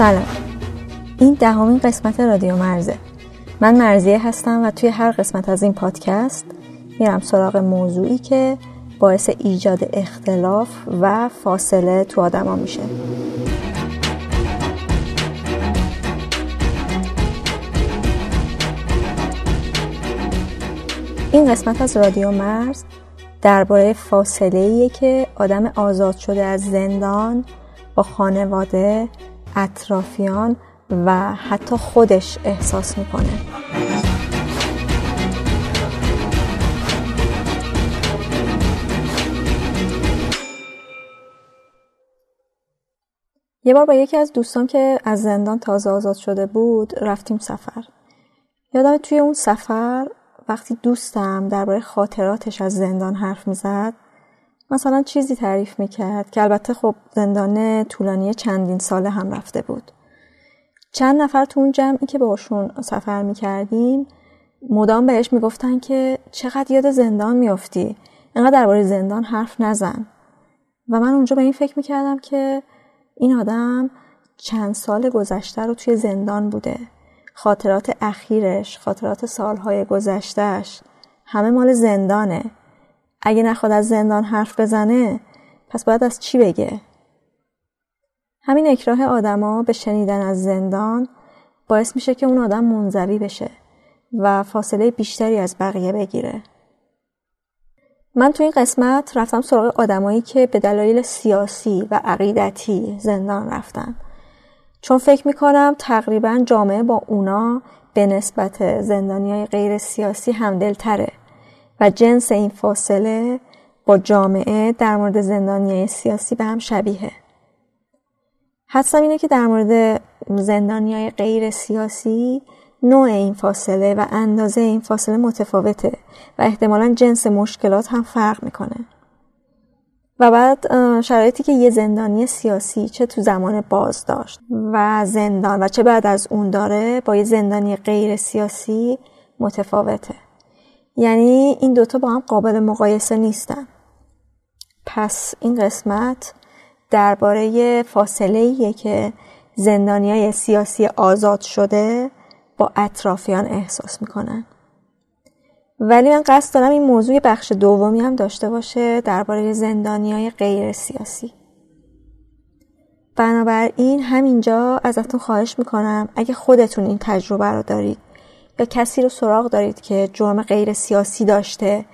سلام. این دهمین قسمت رادیو مرزه. من مرزیه هستم و توی هر قسمت از این پادکست میرم سراغ موضوعی که باعث ایجاد اختلاف و فاصله تو آدما میشه. این قسمت از رادیو مرز درباره فاصله که آدم آزاد شده از زندان با خانواده اطرافیان و حتی خودش احساس می‌کنه. یه بار با یکی از دوستان که از زندان تازه آزاد شده بود رفتیم سفر. یادم توی اون سفر وقتی دوستم درباره خاطراتش از زندان حرف می‌زد مثلا چیزی تعریف می‌کرد که البته خب زندان طولانی چندین ساله هم رفته بود. چند نفر تو اون جمعی که باشون سفر می‌کردیم مدام بهش می‌گفتن که چقدر یاد زندان میافتی؟ اینقدر درباره زندان حرف نزن. و من اونجا به این فکر می‌کردم که این آدم چند سال گذشته رو توی زندان بوده. خاطرات اخیرش خاطرات سالهای گذشتهش همه مال زندانه. اگه نخواد از زندان حرف بزنه پس باید از چی بگه؟ همین اکراه آدما به شنیدن از زندان باعث میشه که اون آدم منزوی بشه و فاصله بیشتری از بقیه بگیره. من تو این قسمت رفتم سراغ آدمایی که به دلایل سیاسی و عقیدتی زندان رفتن. چون فکر می‌کنم تقریبا جامعه با اونا به نسبت زندانی های غیر سیاسی همدلتره و جنس این فاصله با جامعه در مورد زندانی سیاسی به هم شبیه. حدسم اینه که در مورد زندانی غیر سیاسی نوع این فاصله و اندازه این فاصله متفاوته و احتمالا جنس مشکلات هم فرق می‌کنه. و بعد شرایطی که یه زندانی سیاسی چه تو زمان بازداشت و زندان و چه بعد از اون داره با یه زندانی غیر سیاسی متفاوته. یعنی این دوتا با هم قابل مقایسه نیستن. پس این قسمت درباره فاصله که زندانی های سیاسی آزاد شده با اطرافیان احساس می‌کنن. ولی من قصد دارم این موضوع بخش دومی هم داشته باشه درباره زندانی های غیر سیاسی. بنابراین همینجا ازتون خواهش می‌کنم اگه خودتون این تجربه رو دارید یا کسی رو سراغ دارید که جرم غیر سیاسی داشته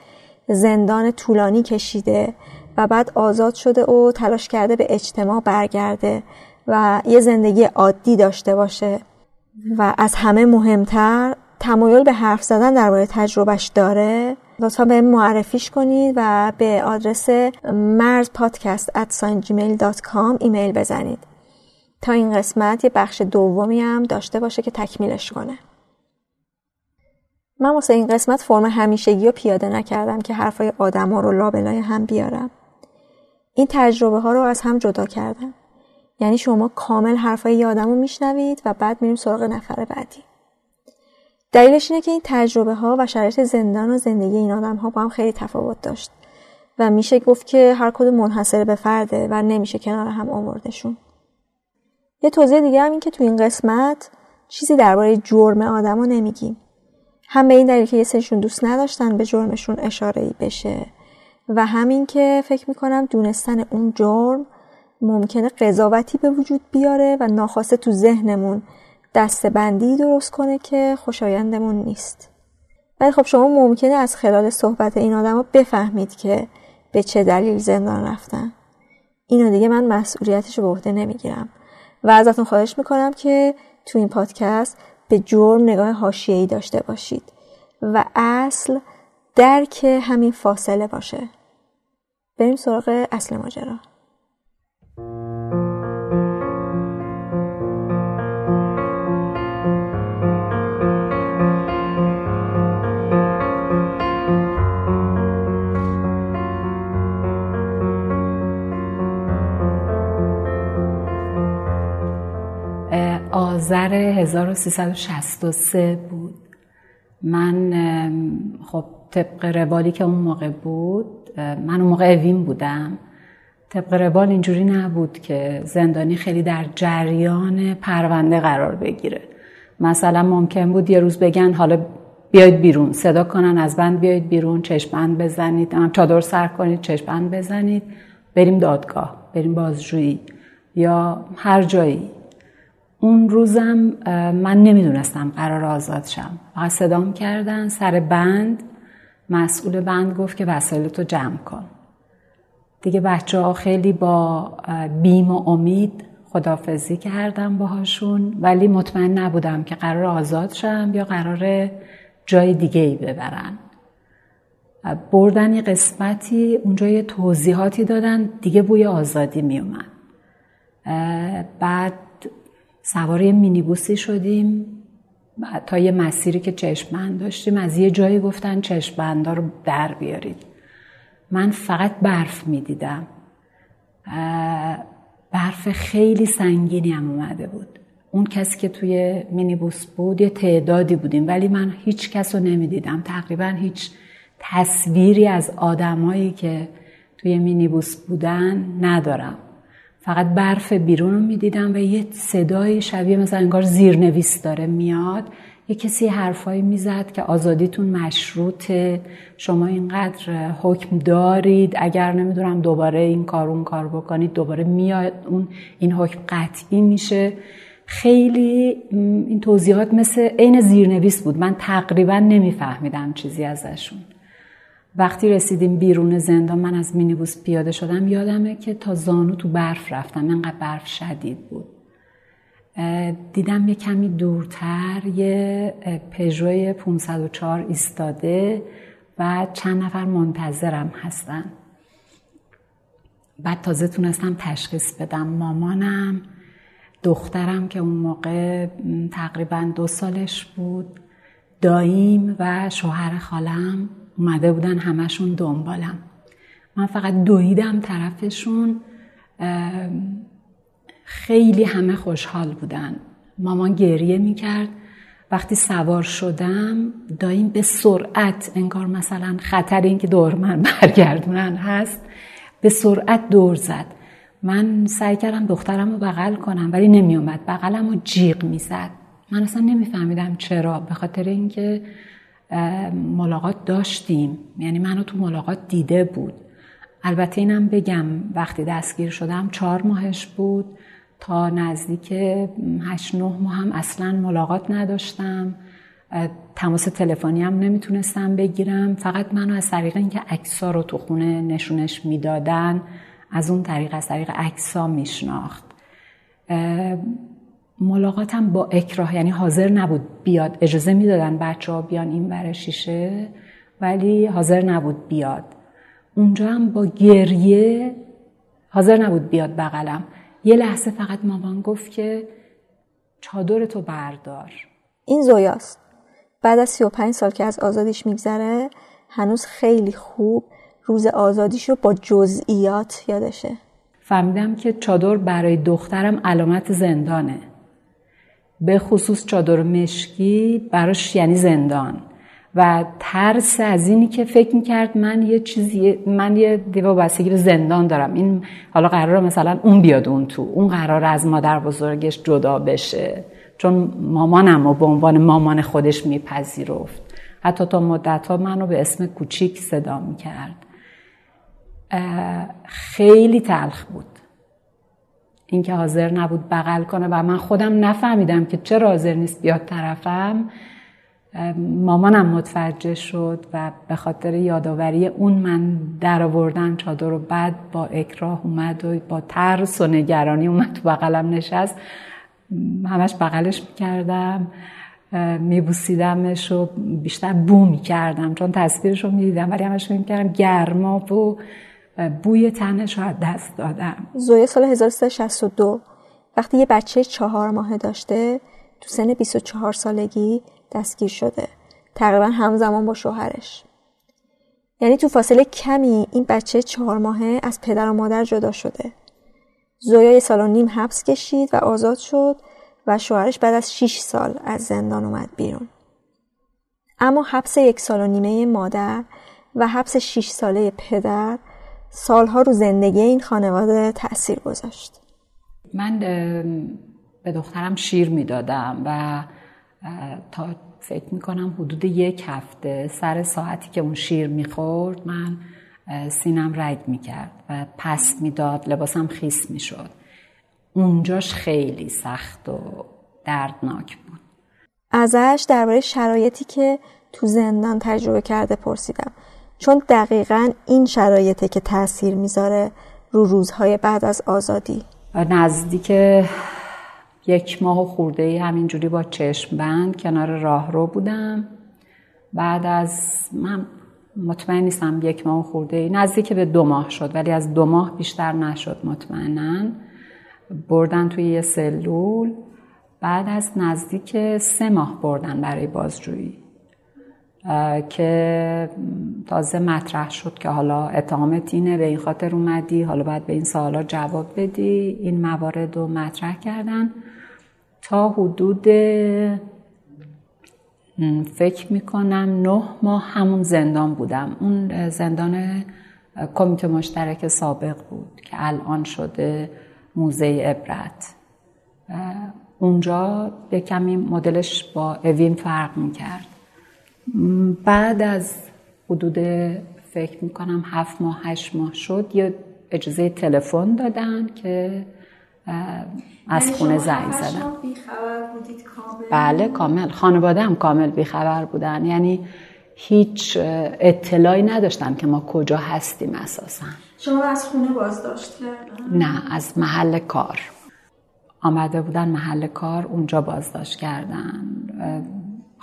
زندان طولانی کشیده و بعد آزاد شده و تلاش کرده به اجتماع برگرده و یه زندگی عادی داشته باشه. و از همه مهمتر تمایل به حرف زدن درباره تجربهش داره. لطفا به معرفیش کنید و به آدرس مرز پادکست ایمیل بزنید. تا این قسمت یه بخش دومی هم داشته باشه که تکمیلش کنه. من واسه این قسمت فرم همیشگی رو پیاده نکردم که حرفای آدم ها رو لابلای هم بیارم. این تجربه ها رو از هم جدا کردم. یعنی شما کامل حرفای یه آدم رو میشنوید و بعد میریم سراغ نفر بعدی. دلیلش اینه که این تجربه ها و شرایط زندان و زندگی این آدم ها با هم خیلی تفاوت داشت و میشه گفت که هر کدوم منحصر به فرده و نمیشه کنار هم آوردشون. یه توضیح دیگه هم این که تو این قسمت چیزی درباره جرم آدما نمیگیم. هم به این دلیل که یه سرشون دوست نداشتن به جرمشون اشاره ای بشه. و همین که فکر می‌کنم دونستن اون جرم ممکنه قضاوتی به وجود بیاره و ناخواسته تو ذهنمون دستبندی درست کنه که خوشایندمون نیست. ولی خب شما ممکنه از خلال صحبت این آدم بفهمید که به چه دلیل زندان رفتن. اینو دیگه من مسئولیتش رو به عهده نمی‌گیرم. و ازتون خواهش می‌کنم که تو این پادکست به جرم نگاه حاشیه‌ای داشته باشید و اصل درک همین فاصله باشه. بریم سراغ اصل ماجرا. آذر 1363 بود. من خب طبق روالی که اون موقع بود من اون موقع اوین بودم. طبق روال اینجوری نبود که زندانی خیلی در جریان پرونده قرار بگیره. مثلا ممکن بود یه روز بگن حالا بیاید بیرون صدا کنن از بند بیاید بیرون چشمند بزنید چادر سر کنید چشمند بزنید بریم دادگاه بریم بازجویی یا هر جایی. اون روزم من نمی‌دونستم قرار آزاد شم. فقط صدام کردن سر بند. مسئول بند گفت که وسایلتو جمع کن. دیگه بچه ها خیلی با بیم و امید خدافزی کردم باهاشون ولی مطمئن نبودم که قرار آزاد شم یا قرار جای دیگه ای ببرن. بردن یه قسمتی اونجا یه توضیحاتی دادن دیگه بوی آزادی می اومد بعد سوار مینیبوسی شدیم. تا یه مسیری که چشمند داشتیم از یه جایی گفتن چشمندا رو در بیارید. من فقط برف می‌دیدم. برف خیلی سنگینی هم اومده بود. اون کسی که توی مینیبوس بود یه تعدادی بودیم ولی من هیچ کس رو نمی‌دیدم. تقریبا هیچ تصویری از آدمایی که توی مینیبوس بودن ندارم. فقط برف بیرون رو می‌دیدم و یه صدای شبیه مثلا انگار زیرنویس داره میاد. یه کسی حرفایی می‌زد که آزادیتون مشروطه شما اینقدر حکم دارید اگر نمی‌دونم دوباره این کار اون کار بکنید دوباره میاد اون این حکم قطعی میشه. خیلی این توضیحات مثل عین زیرنویس بود. من تقریبا نمیفهمیدم چیزی ازشون. وقتی رسیدیم بیرون زندان من از مینیبوس پیاده شدم. یادمه که تا زانو تو برف رفتم. انقدر برف شدید بود. دیدم یه کمی دورتر یه پژو 504 ایستاده و چند نفر منتظرم هستن. بعد تازه تونستم تشخیص بدم. مامانم دخترم که اون موقع تقریبا دو سالش بود داییم و شوهر خالم. اومده بودن همشون دنبالم. من فقط دویدم طرفشون خیلی همه خوشحال بودن. مامان گریه می‌کرد. وقتی سوار شدم داییم به سرعت انگار مثلا خطر این که دور من برگردونن هست به سرعت دور زد. من سعی کردم دخترم رو بغل کنم ولی نمیومد بغلم رو جیغ می‌زد. من اصلا نمیفهمیدم چرا به خاطر اینکه ملاقات داشتیم. یعنی منو تو ملاقات دیده بود. البته اینم بگم وقتی دستگیر شدم چهار ماهش بود. تا نزدیک هشت نه ماه هم اصلا ملاقات نداشتم. تماس تلفنی هم نمی‌تونستم بگیرم. فقط منو از طریق اینکه عکسا رو تو خونه نشونش می‌دادن از اون طریق از طریق عکسا میشناخت. ملاقاتم با اکراه یعنی حاضر نبود بیاد. اجازه می‌دادن بچه ها بیان این بر شیشه ولی حاضر نبود بیاد. اونجا هم با گریه حاضر نبود بیاد بغلم. یه لحظه فقط مامان گفت که چادر تو بردار. این زویاست. بعد از 35 سال که از آزادیش میگذره هنوز خیلی خوب روز آزادیش رو با جزئیات یادشه. فهمیدم که چادر برای دخترم علامت زندانه. به خصوص چادر مشکی براش یعنی زندان. و ترس از اینی که فکر می‌کرد من یه چیزی من یه دیوا بستگی به زندان دارم. این حالا قرار مثلا اون بیاد اون تو. اون قرار از مادر بزرگش جدا بشه. چون مامانم و به عنوان مامان خودش میپذیرفت. حتی تا مدت ها منو به اسم کوچیک صدا می‌کرد. خیلی تلخ بود. اینکه حاضر نبود بغل کنه و من خودم نفهمیدم که چرا حاضر نیست بیاد طرفم مامانم متوجه شد و به خاطر یادآوری اون من در آوردن چادر رو بعد با اکراه اومد و با ترس و نگرانی اومد تو بغلم نشست. همش بغلش می‌کردم میبوسیدمش و بیشتر بو می‌کردم چون تصویرش رو می‌دیدم ولی همش می‌کردم گرما و بوی تنش رو از دست دادم. زویا سال 1362 وقتی یه بچه چهار ماهه داشته تو سن 24 سالگی دستگیر شده. تقریبا همزمان با شوهرش. یعنی تو فاصله کمی این بچه چهار ماهه از پدر و مادر جدا شده. زویا یه سال و نیم حبس کشید و آزاد شد و شوهرش بعد از 6 سال از زندان اومد بیرون. اما حبس یک سال و نیمه مادر و حبس 6 ساله پدر سالها رو زندگی این خانواده تاثیر گذاشت. من به دخترم شیر می‌دادم و تا فکر می‌کنم حدود یک هفته سر ساعتی که اون شیر می‌خورد من سینم رگ می‌کرد و پس می‌داد لباسم خیس می‌شد. اونجاش خیلی سخت و دردناک بود. ازش درباره شرایطی که تو زندان تجربه کرده پرسیدم. چون دقیقا این شرایطه که تاثیر می‌ذاره رو روزهای بعد از آزادی. نزدیک یک ماه و خورده ای همینجوری با چشم بند کنار راه رو بودم. بعد از من مطمئن نیستم یک ماه و خورده ای نزدیک به دو ماه شد ولی از دو ماه بیشتر نشد مطمئنا. بردن توی یه سلول بعد از نزدیک سه ماه بردن برای بازجویی. که تازه مطرح شد که حالا اتهامت اینه به این خاطر اومدی. حالا باید به این سوالا جواب بدی. این موارد رو مطرح کردن. تا حدود فکر می‌کنم نه ماه همون زندان بودم. اون زندان کمیته مشترک سابق بود که الان شده موزه عبرت. اونجا به کمی مدلش با اوین فرق می‌کرد. بعد از حدود فکر می‌کنم هفت ماه هشت ماه شد یه اجازه تلفن دادن که از یعنی خونه زنگ زدم بله کامل. خانواده هم کامل بیخبر بودن. یعنی هیچ اطلاعی نداشتم که ما کجا هستیم اساسا. شما از خونه بازداشت کردن؟ نه از محل کار. آمده بودن محل کار اونجا بازداشت کردن.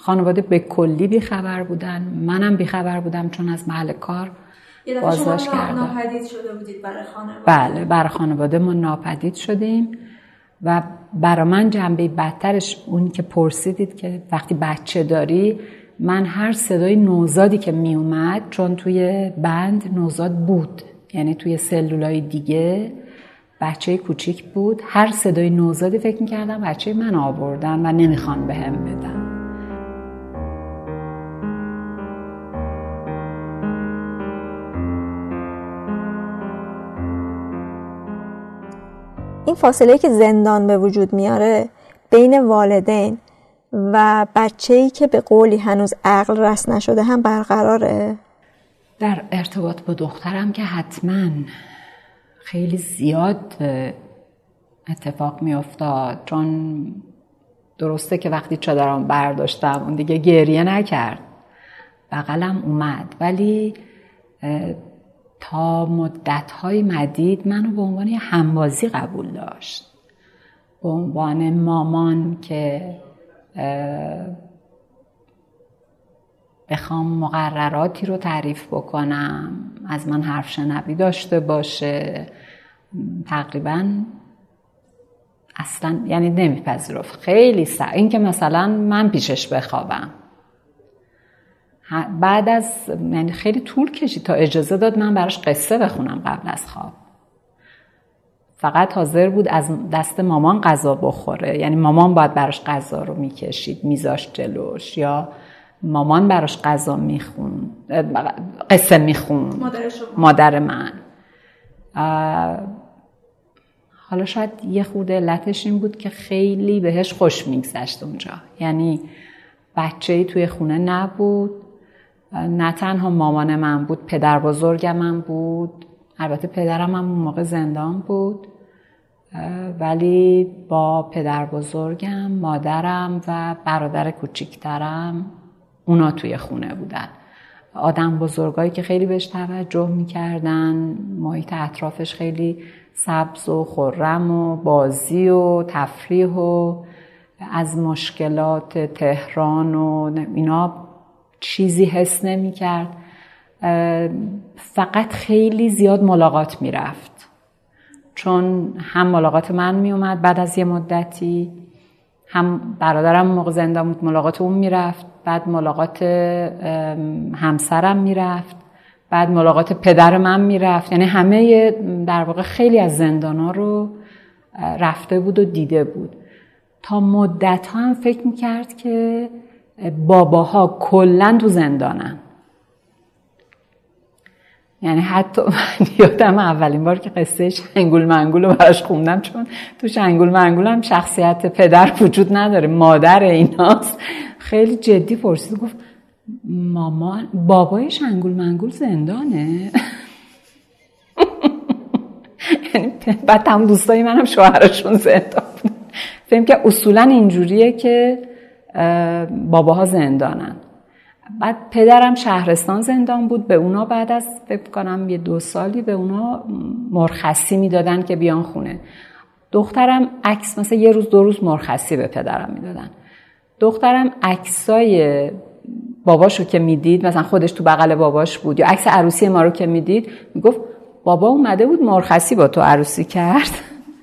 خانواده به کلی بیخبر بودن. منم بیخبر بودم چون از محل کار بازداشت کردم. ناپدید شده بودید برای خانواده. بله برای خانواده ما ناپدید شدیم و برا من جنبه بدترش اون که پرسیدید که وقتی بچه داری من هر صدای نوزادی که می اومد چون توی بند نوزاد بود یعنی توی سلولای دیگه بچه کوچیک بود هر صدای نوزادی فکر می کردم بچه من آوردن و نمی‌خوان به هم بدن. این فاصله که زندان به وجود میاره بین والدین و بچه ای که به قولی هنوز عقل رست نشده هم برقراره. در ارتباط با دخترم که حتما خیلی زیاد اتفاق میافتاد چون درسته که وقتی چادرم برداشتم اون دیگه گریه نکرد. بغلم اومد ولی تا مدتهای مدید منو به عنوان یه همبازی قبول داشت. به عنوان مامان که بخوام مقرراتی رو تعریف بکنم از من حرف شنوی داشته باشه تقریبا اصلا یعنی نمیپذیرفت. خیلی سر این که مثلا من پیشش بخوابم. بعد از یعنی خیلی طول کشید تا اجازه داد من براش قصه بخونم قبل از خواب. فقط حاضر بود از دست مامان غذا بخوره. یعنی مامان باید براش غذا رو می‌کشید میذاش جلوش. یا مامان براش غذا میخون قصه میخون. مادر من. حالا شاید یه خود علتش این بود که خیلی بهش خوش میگذشت اونجا. یعنی بچه ای توی خونه نبود. نه تنها مامان من بود پدر بزرگم من بود البته پدرم هم اون موقع زندان بود ولی با پدر بزرگم مادرم و برادر کوچیکترم اونا توی خونه بودن. آدم بزرگایی که خیلی بهش توجه می‌کردن محیط اطرافش خیلی سبز و خرم و بازی و تفریح و از مشکلات تهران و اینا چیزی حس نمی‌کرد. فقط خیلی زیاد ملاقات می‌رفت. چون هم ملاقات من میومد بعد از یه مدتی هم برادرم موقع زنده بود ملاقات اون می‌رفت بعد ملاقات همسرم می‌رفت بعد ملاقات پدر من می‌رفت. یعنی همه در واقع خیلی از زندان رو رفته بود و دیده بود. تا مدت ها هم فکر می‌کرد که باباها کلا تو زندانن. یعنی حتی من یادم اولین بار که قصه شنگول منگول رو براش خوندم چون تو شنگول منگول هم شخصیت پدر وجود نداره مادر ایناست. خیلی جدی پرسید گفت مامان بابای شنگول منگول زندانه؟ یعنی بعد هم دوستای منم شوهرشون زندان فهم که اصولا اینجوریه که باباها زندانن. بعد پدرم شهرستان زندان بود به اونا بعد از فکر کنم یه دو سالی به اونا مرخصی می‌دادن که بیان خونه. دخترم عکس مثلا یه روز دو روز مرخصی به پدرم می‌دادن. دخترم عکسای باباشو که می‌دید مثلا خودش تو بغل باباش بود یا عکس عروسی ما رو که می‌دید می‌گفت بابا اومده بود مرخصی با تو عروسی کرد.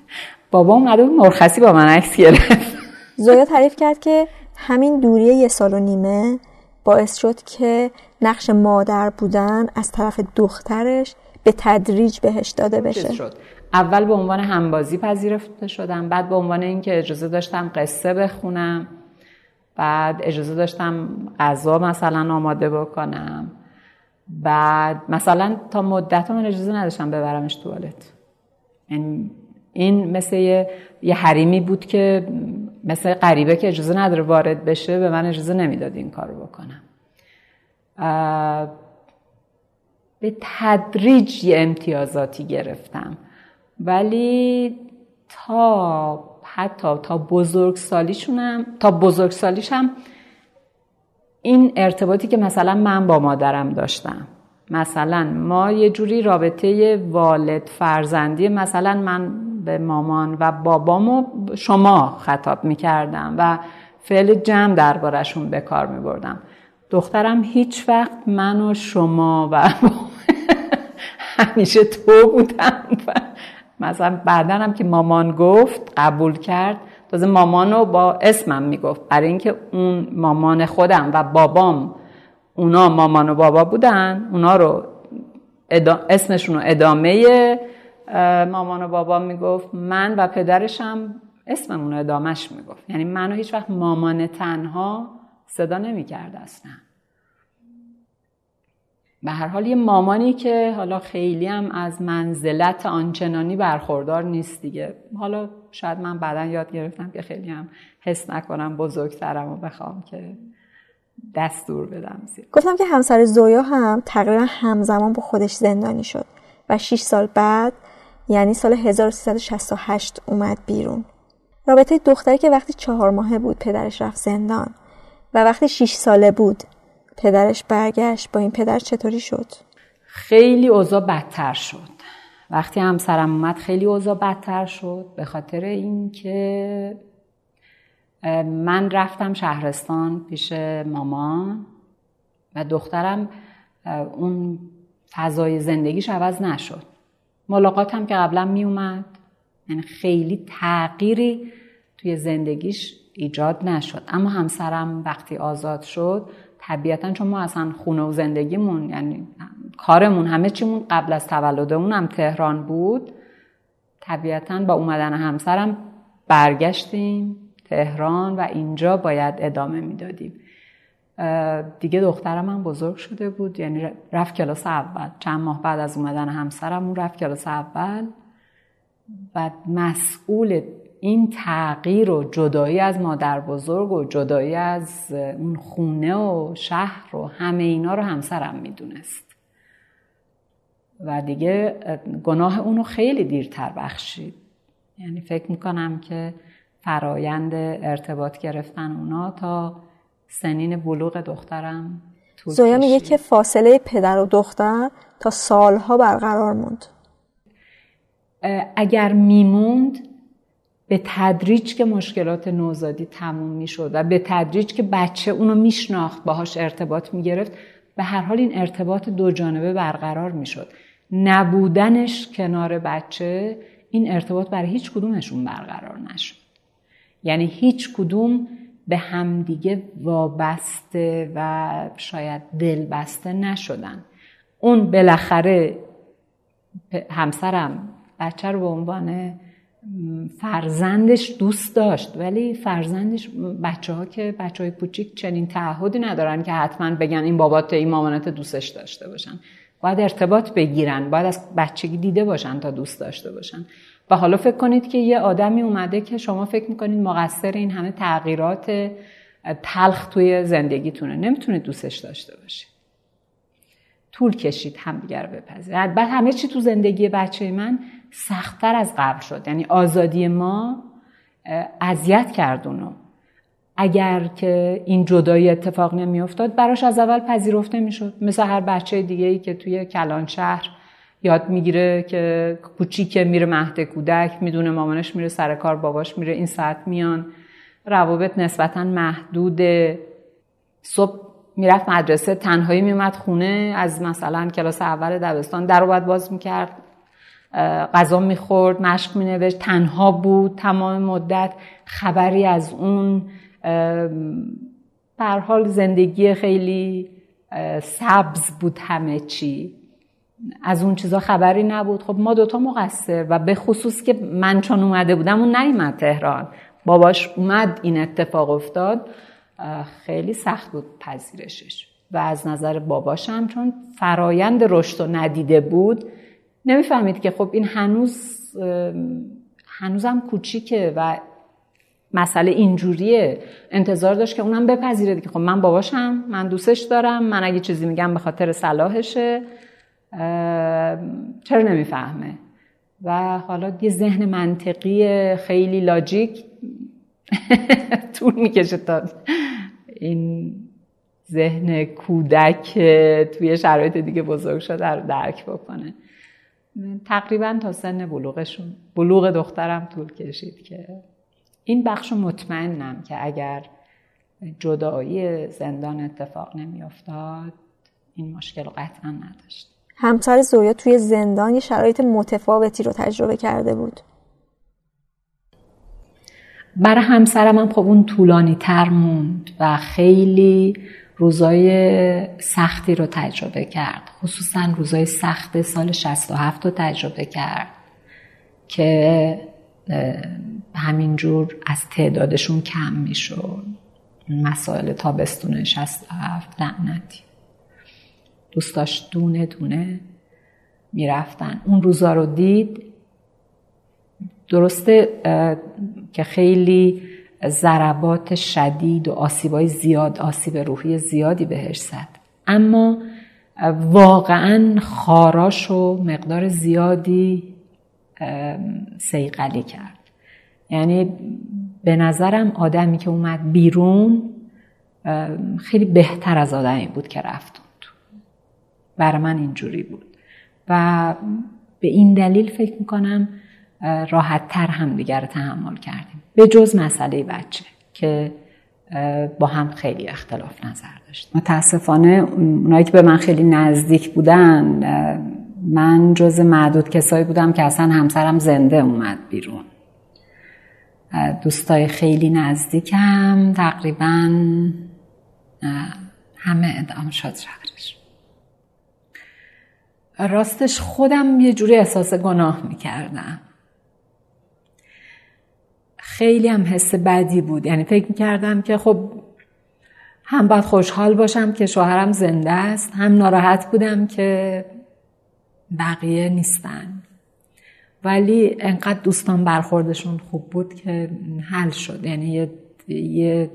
بابا اومده بود مرخصی با من عکس گرفت. زویا تعریف کرد که همین دوری یه سال و نیمه باعث شد که نقش مادر بودن از طرف دخترش به تدریج بهش داده بشه شد. اول به عنوان همبازی پذیرفته شدم بعد به عنوان اینکه اجازه داشتم قصه بخونم بعد اجازه داشتم غذا مثلا آماده بکنم بعد مثلا تا مدت من اجازه نداشتم ببرمش توالت یعنی این مثل یه حریمی بود که مثل غریبه که اجازه نداره وارد بشه به من اجازه نمی‌داد این کارو بکنم. به تدریج یه امتیازاتی گرفتم. ولی تا حتی تا بزرگ سالیشونم تا بزرگ سالیشم این ارتباطی که مثلا من با مادرم داشتم. مثلا ما یه جوری رابطه والد فرزندی مثلا من به مامان و بابامو شما خطاب می‌کردم و فعل جمع دربارهشون به کار میبردم. دخترم هیچ وقت من و شما و همیشه تو بودم و مثلا بعدا هم که مامان گفت قبول کرد تازه مامانو با اسمم می‌گفت. برای اینکه اون مامان خودم و بابام اونا مامان و بابا بودن اونا رو اسمشون رو ادامه مامان و بابا می‌گفت من و پدرشم اسممون رو ادامهش می‌گفت. یعنی منو هیچ وقت مامان تنها صدا نمی‌کرد اصلا. به هر حال یه مامانی که حالا خیلی هم از منزلت آنچنانی برخوردار نیست دیگه. حالا شاید من بعدا یاد گرفتم که خیلی هم حس نکنم بزرگترم و بخوام که دستور بدم گفتم که همسر زویا هم تقریبا همزمان با خودش زندانی شد و 6 سال بعد یعنی سال 1368 اومد بیرون. رابطه دختری که وقتی چهار ماهه بود پدرش رفت زندان. و وقتی 6 ساله بود پدرش برگشت. با این پدر چطوری شد؟ خیلی اوضاع بدتر شد. وقتی همسرم اومد خیلی اوضاع بدتر شد. به خاطر اینکه من رفتم شهرستان پیش مامان و دخترم اون فضای زندگیش عوض نشد. ملاقاتم که قبلا می اومد یعنی خیلی تغییری توی زندگیش ایجاد نشد. اما همسرم وقتی آزاد شد طبیعتا چون ما اصلا خونه و زندگیمون یعنی کارمون همه چیمون قبل از تولدمون هم تهران بود طبیعتا با اومدن همسرم برگشتیم تهران و اینجا باید ادامه می‌دادیم. دیگه دخترم هم بزرگ شده بود. یعنی رفت کلاس اول. چند ماه بعد از اومدن همسرم اون رفت کلاس اول. و مسئول این تغییر و جدایی از مادر بزرگ و جدایی از اون خونه و شهر و همه اینا رو همسرم می‌دونست. و دیگه گناه اونو خیلی دیرتر بخشید. یعنی فکر می‌کنم که فرایند ارتباط گرفتن اونا تا سنین بلوغ دخترم زویا میگه که فاصله پدر و دختر تا سالها برقرار موند. اگر میموند به تدریج که مشکلات نوزادی تموم می‌شد و به تدریج که بچه اونو میشناخت باهاش ارتباط می‌گرفت به هر حال این ارتباط دو جانبه برقرار می‌شد. نبودنش کنار بچه این ارتباط برای هیچ کدومشون برقرار نشد. یعنی هیچ کدوم به همدیگه وابسته و شاید دلبسته نشدن. اون بالاخره همسرم بچه رو به عنوان فرزندش دوست داشت ولی فرزندش بچه ها که بچه های کوچیک چنین تعهدی ندارن که حتما بگن این بابات این مامانت دوستش داشته باشن. باید ارتباط بگیرن باید از بچگی دیده باشن تا دوست داشته باشن. و حالا فکر کنید که یه آدمی اومده که شما فکر می‌کنید مقصر این همه تغییرات تلخ توی زندگیتونه. نمی‌تونید دوستش داشته باشید. طول کشید همدیگر بپذیر بعد همه چی تو زندگی بچه من سختتر از قبل شد. یعنی آزادی ما اذیت کرد اونو. اگر که این جدایی اتفاق نمیافتاد براش از اول پذیرفته می‌شد. مثل هر بچه دیگه ای که توی کلان شهر یاد می‌گیره که کوچیکه میره مهد کودک می‌دونه مامانش میره سر کار باباش میره این ساعت میان. روابط نسبتا محدود صبح می‌رفت مدرسه تنهایی میومد خونه از مثلا کلاس اول دبستان در باید باز می‌کرد. غذا می‌خورد مشق مینوشت. تنها بود تمام مدت. خبری از اون حال زندگی خیلی سبز بود همه چی. از اون چیزا خبری نبود. خب ما دوتا مقصر و به خصوص که من چون اومده بودم اون نیومد تهران. باباش اومد این اتفاق افتاد. خیلی سخت بود پذیرشش. و از نظر باباشم چون فرایند رشد و ندیده بود نمی‌فهمید که خب این هنوز هنوزم کوچیکه و مسئله اینجوریه. انتظار داشت که اونم بپذیره که خب من باباشم من دوستش دارم. من اگه چیزی میگم به خاطر صلاحشه. چرا نمی‌فهمه؟ و حالا یه ذهن منطقی خیلی لاجیک طول می‌کشه تا این ذهن کودک توی شرایط دیگه بزرگ شده رو درک بکنه. تقریبا تا سن بلوغشون بلوغ دخترم طول کشید که این بخش مطمئنم که اگر جدایی زندان اتفاق نمیافتاد این مشکل قطعا نداشت. همسر زویا توی زندان یه شرایط متفاوتی رو تجربه کرده بود. برای همسرم هم خب اون طولانی تر موند و خیلی روزای سختی رو تجربه کرد. خصوصا روزای سخت سال 67 رو تجربه کرد که همینجور از تعدادشون کم می‌شد. مسائل تابستون 67 لعنتی. دوست داشت دونه دونه می‌رفتن. اون روزا رو دید. درسته که خیلی ضربات شدید و آسیبای زیاد آسیب روحی زیادی بهش زد. اما واقعا خاراش و مقدار زیادی سیقلی کرد. یعنی به نظرم آدمی که اومد بیرون خیلی بهتر از آدمی بود که رفت. برای من اینجوری بود. و به این دلیل فکر می‌کنم راحت تر هم دیگر تحمل کردیم. به جز مسئله بچه که با هم خیلی اختلاف نظر داشت متاسفانه اونایی که به من خیلی نزدیک بودن من جز معدود کسایی بودم که اصلا همسرم زنده اومد بیرون. دوستای خیلی نزدیکم تقریبا همه ادام شد شهرش راستش خودم یه جوری احساس گناه می‌کردم. خیلی هم حس بدی بود. یعنی فکر می‌کردم که خب هم باید خوشحال باشم که شوهرم زنده است هم ناراحت بودم که بقیه نیستن. ولی انقدر دوستان برخوردشون خوب بود که حل شد. یعنی یه, یه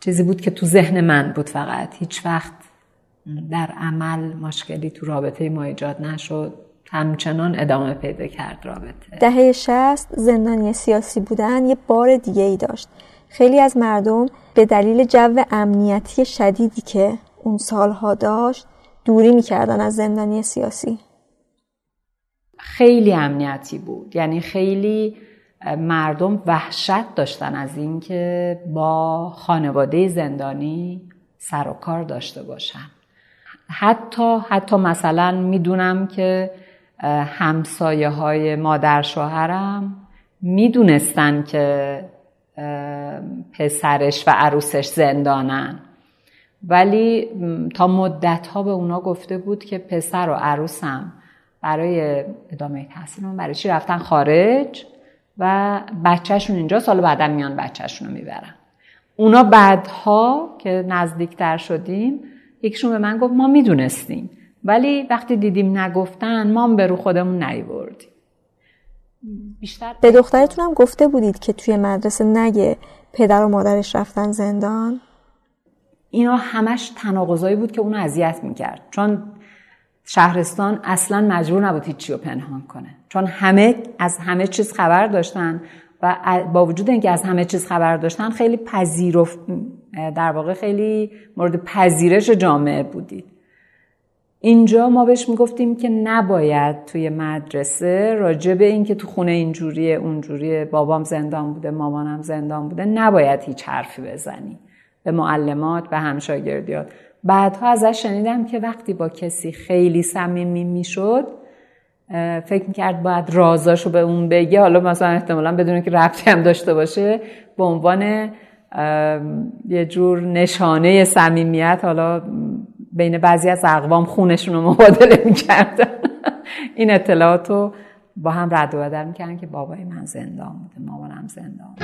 چیزی بود که تو ذهن من بود فقط. هیچ وقت در عمل مشکلی تو رابطه ما ایجاد نشد. همچنان ادامه پیدا کرد رابطه. دهه شست زندانی سیاسی بودن یه بار دیگه ای داشت. خیلی از مردم به دلیل جو امنیتی شدیدی که اون سالها داشت دوری می‌کردن از زندانی سیاسی. خیلی امنیتی بود. یعنی خیلی مردم وحشت داشتن از اینکه با خانواده زندانی سر و کار داشته باشن. حتی حتی مثلا می‌دونم که همسایه های مادر شوهرم می‌دونستن که پسرش و عروسش زندانن. ولی تا مدت ها به اونا گفته بود که پسر و عروسم برای ادامه تحصیلمون برای چی رفتن خارج و بچهشون اینجا سال بعدا میان بچهشون رو می‌برن. اونا بعدها که نزدیکتر شدیم یکشون به من گفت ما می‌دونستیم. ولی وقتی دیدیم نگفتن ما به رو خودمون نیوردیم بیشتر به دخترتون هم گفته بودید که توی مدرسه نگه پدر و مادرش رفتن زندان؟ اینا همش تناقضایی بود که اونو اذیت می‌کرد. چون شهرستان اصلا مجبور نبود هیچی رو پنهان کنه. چون همه از همه چیز خبر داشتن و با وجود اینکه از همه چیز خبر داشتن خیلی پذیرفت در واقع خیلی مورد پذیرش جامعه بودید اینجا ما بهش می‌گفتیم که نباید توی مدرسه راجع به اینکه تو خونه اینجوریه اونجوریه بابام زندان بوده مامانم زندان بوده نباید هیچ حرفی بزنی. به معلمات به همشاگردیات. بعدها ازش شنیدم که وقتی با کسی خیلی صمیمی می‌شد فکر می‌کرد باید رازاشو به اون بگه. حالا مثلا احتمالا بدون که ربطی هم داشته باشه به عنوان یه جور نشانه صمیمیت حالا بین بعضی از اقوام خونشون رو مبادله می‌کردن. این اطلاعات رو با هم رد و بدل می‌کردن که بابای من زندان بوده مامانم زندان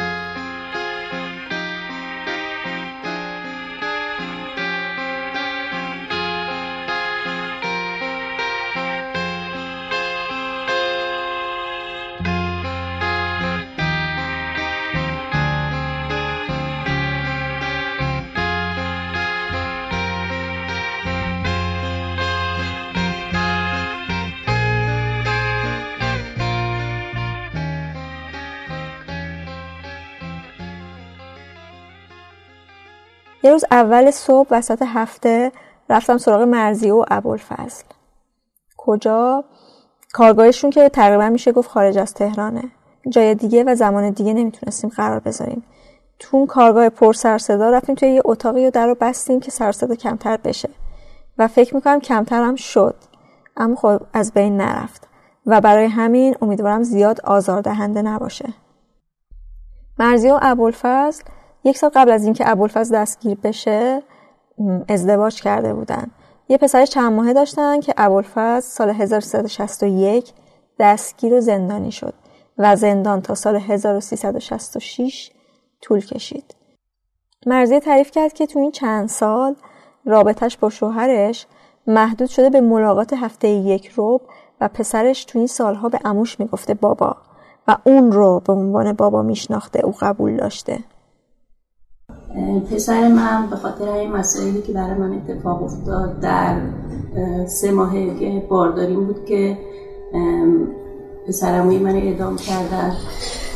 یه روز اول صبح وسط هفته رفتم سراغ مرزی و ابوالفضل. کجا؟ کارگاهشون که تقریبا میشه گفت خارج از تهرانه. جای دیگه و زمان دیگه نمی‌تونستیم قرار بذاریم. تو اون کارگاه پر سر صدا رفتیم توی یه اتاقی و در رو بستیم که سر صدا کمتر بشه. و فکر می‌کنم کمتر هم شد. اما خب از بین نرفت. و برای همین امیدوارم زیاد آزاردهنده نباشه. مرزی و ابوالفضل یک سال قبل از اینکه ابوالفضل دستگیر بشه ازدواج کرده بودن یه پسر چند ماهه داشتن که ابوالفضل سال 1361 دستگیر و زندانی شد و زندان تا سال 1366 طول کشید. مرزی تعریف کرد که تو این چند سال رابطش با شوهرش محدود شده به ملاقات هفته یک روب و پسرش تو این سالها به اموش می‌گفته بابا و اون رو به عنوان بابا میشناخته او قبول داشته. پسر من به خاطر این مسائلی که برای من اتفاق افتاد در سه ماه بارداریم بود که پسرموی من اعدام کردن.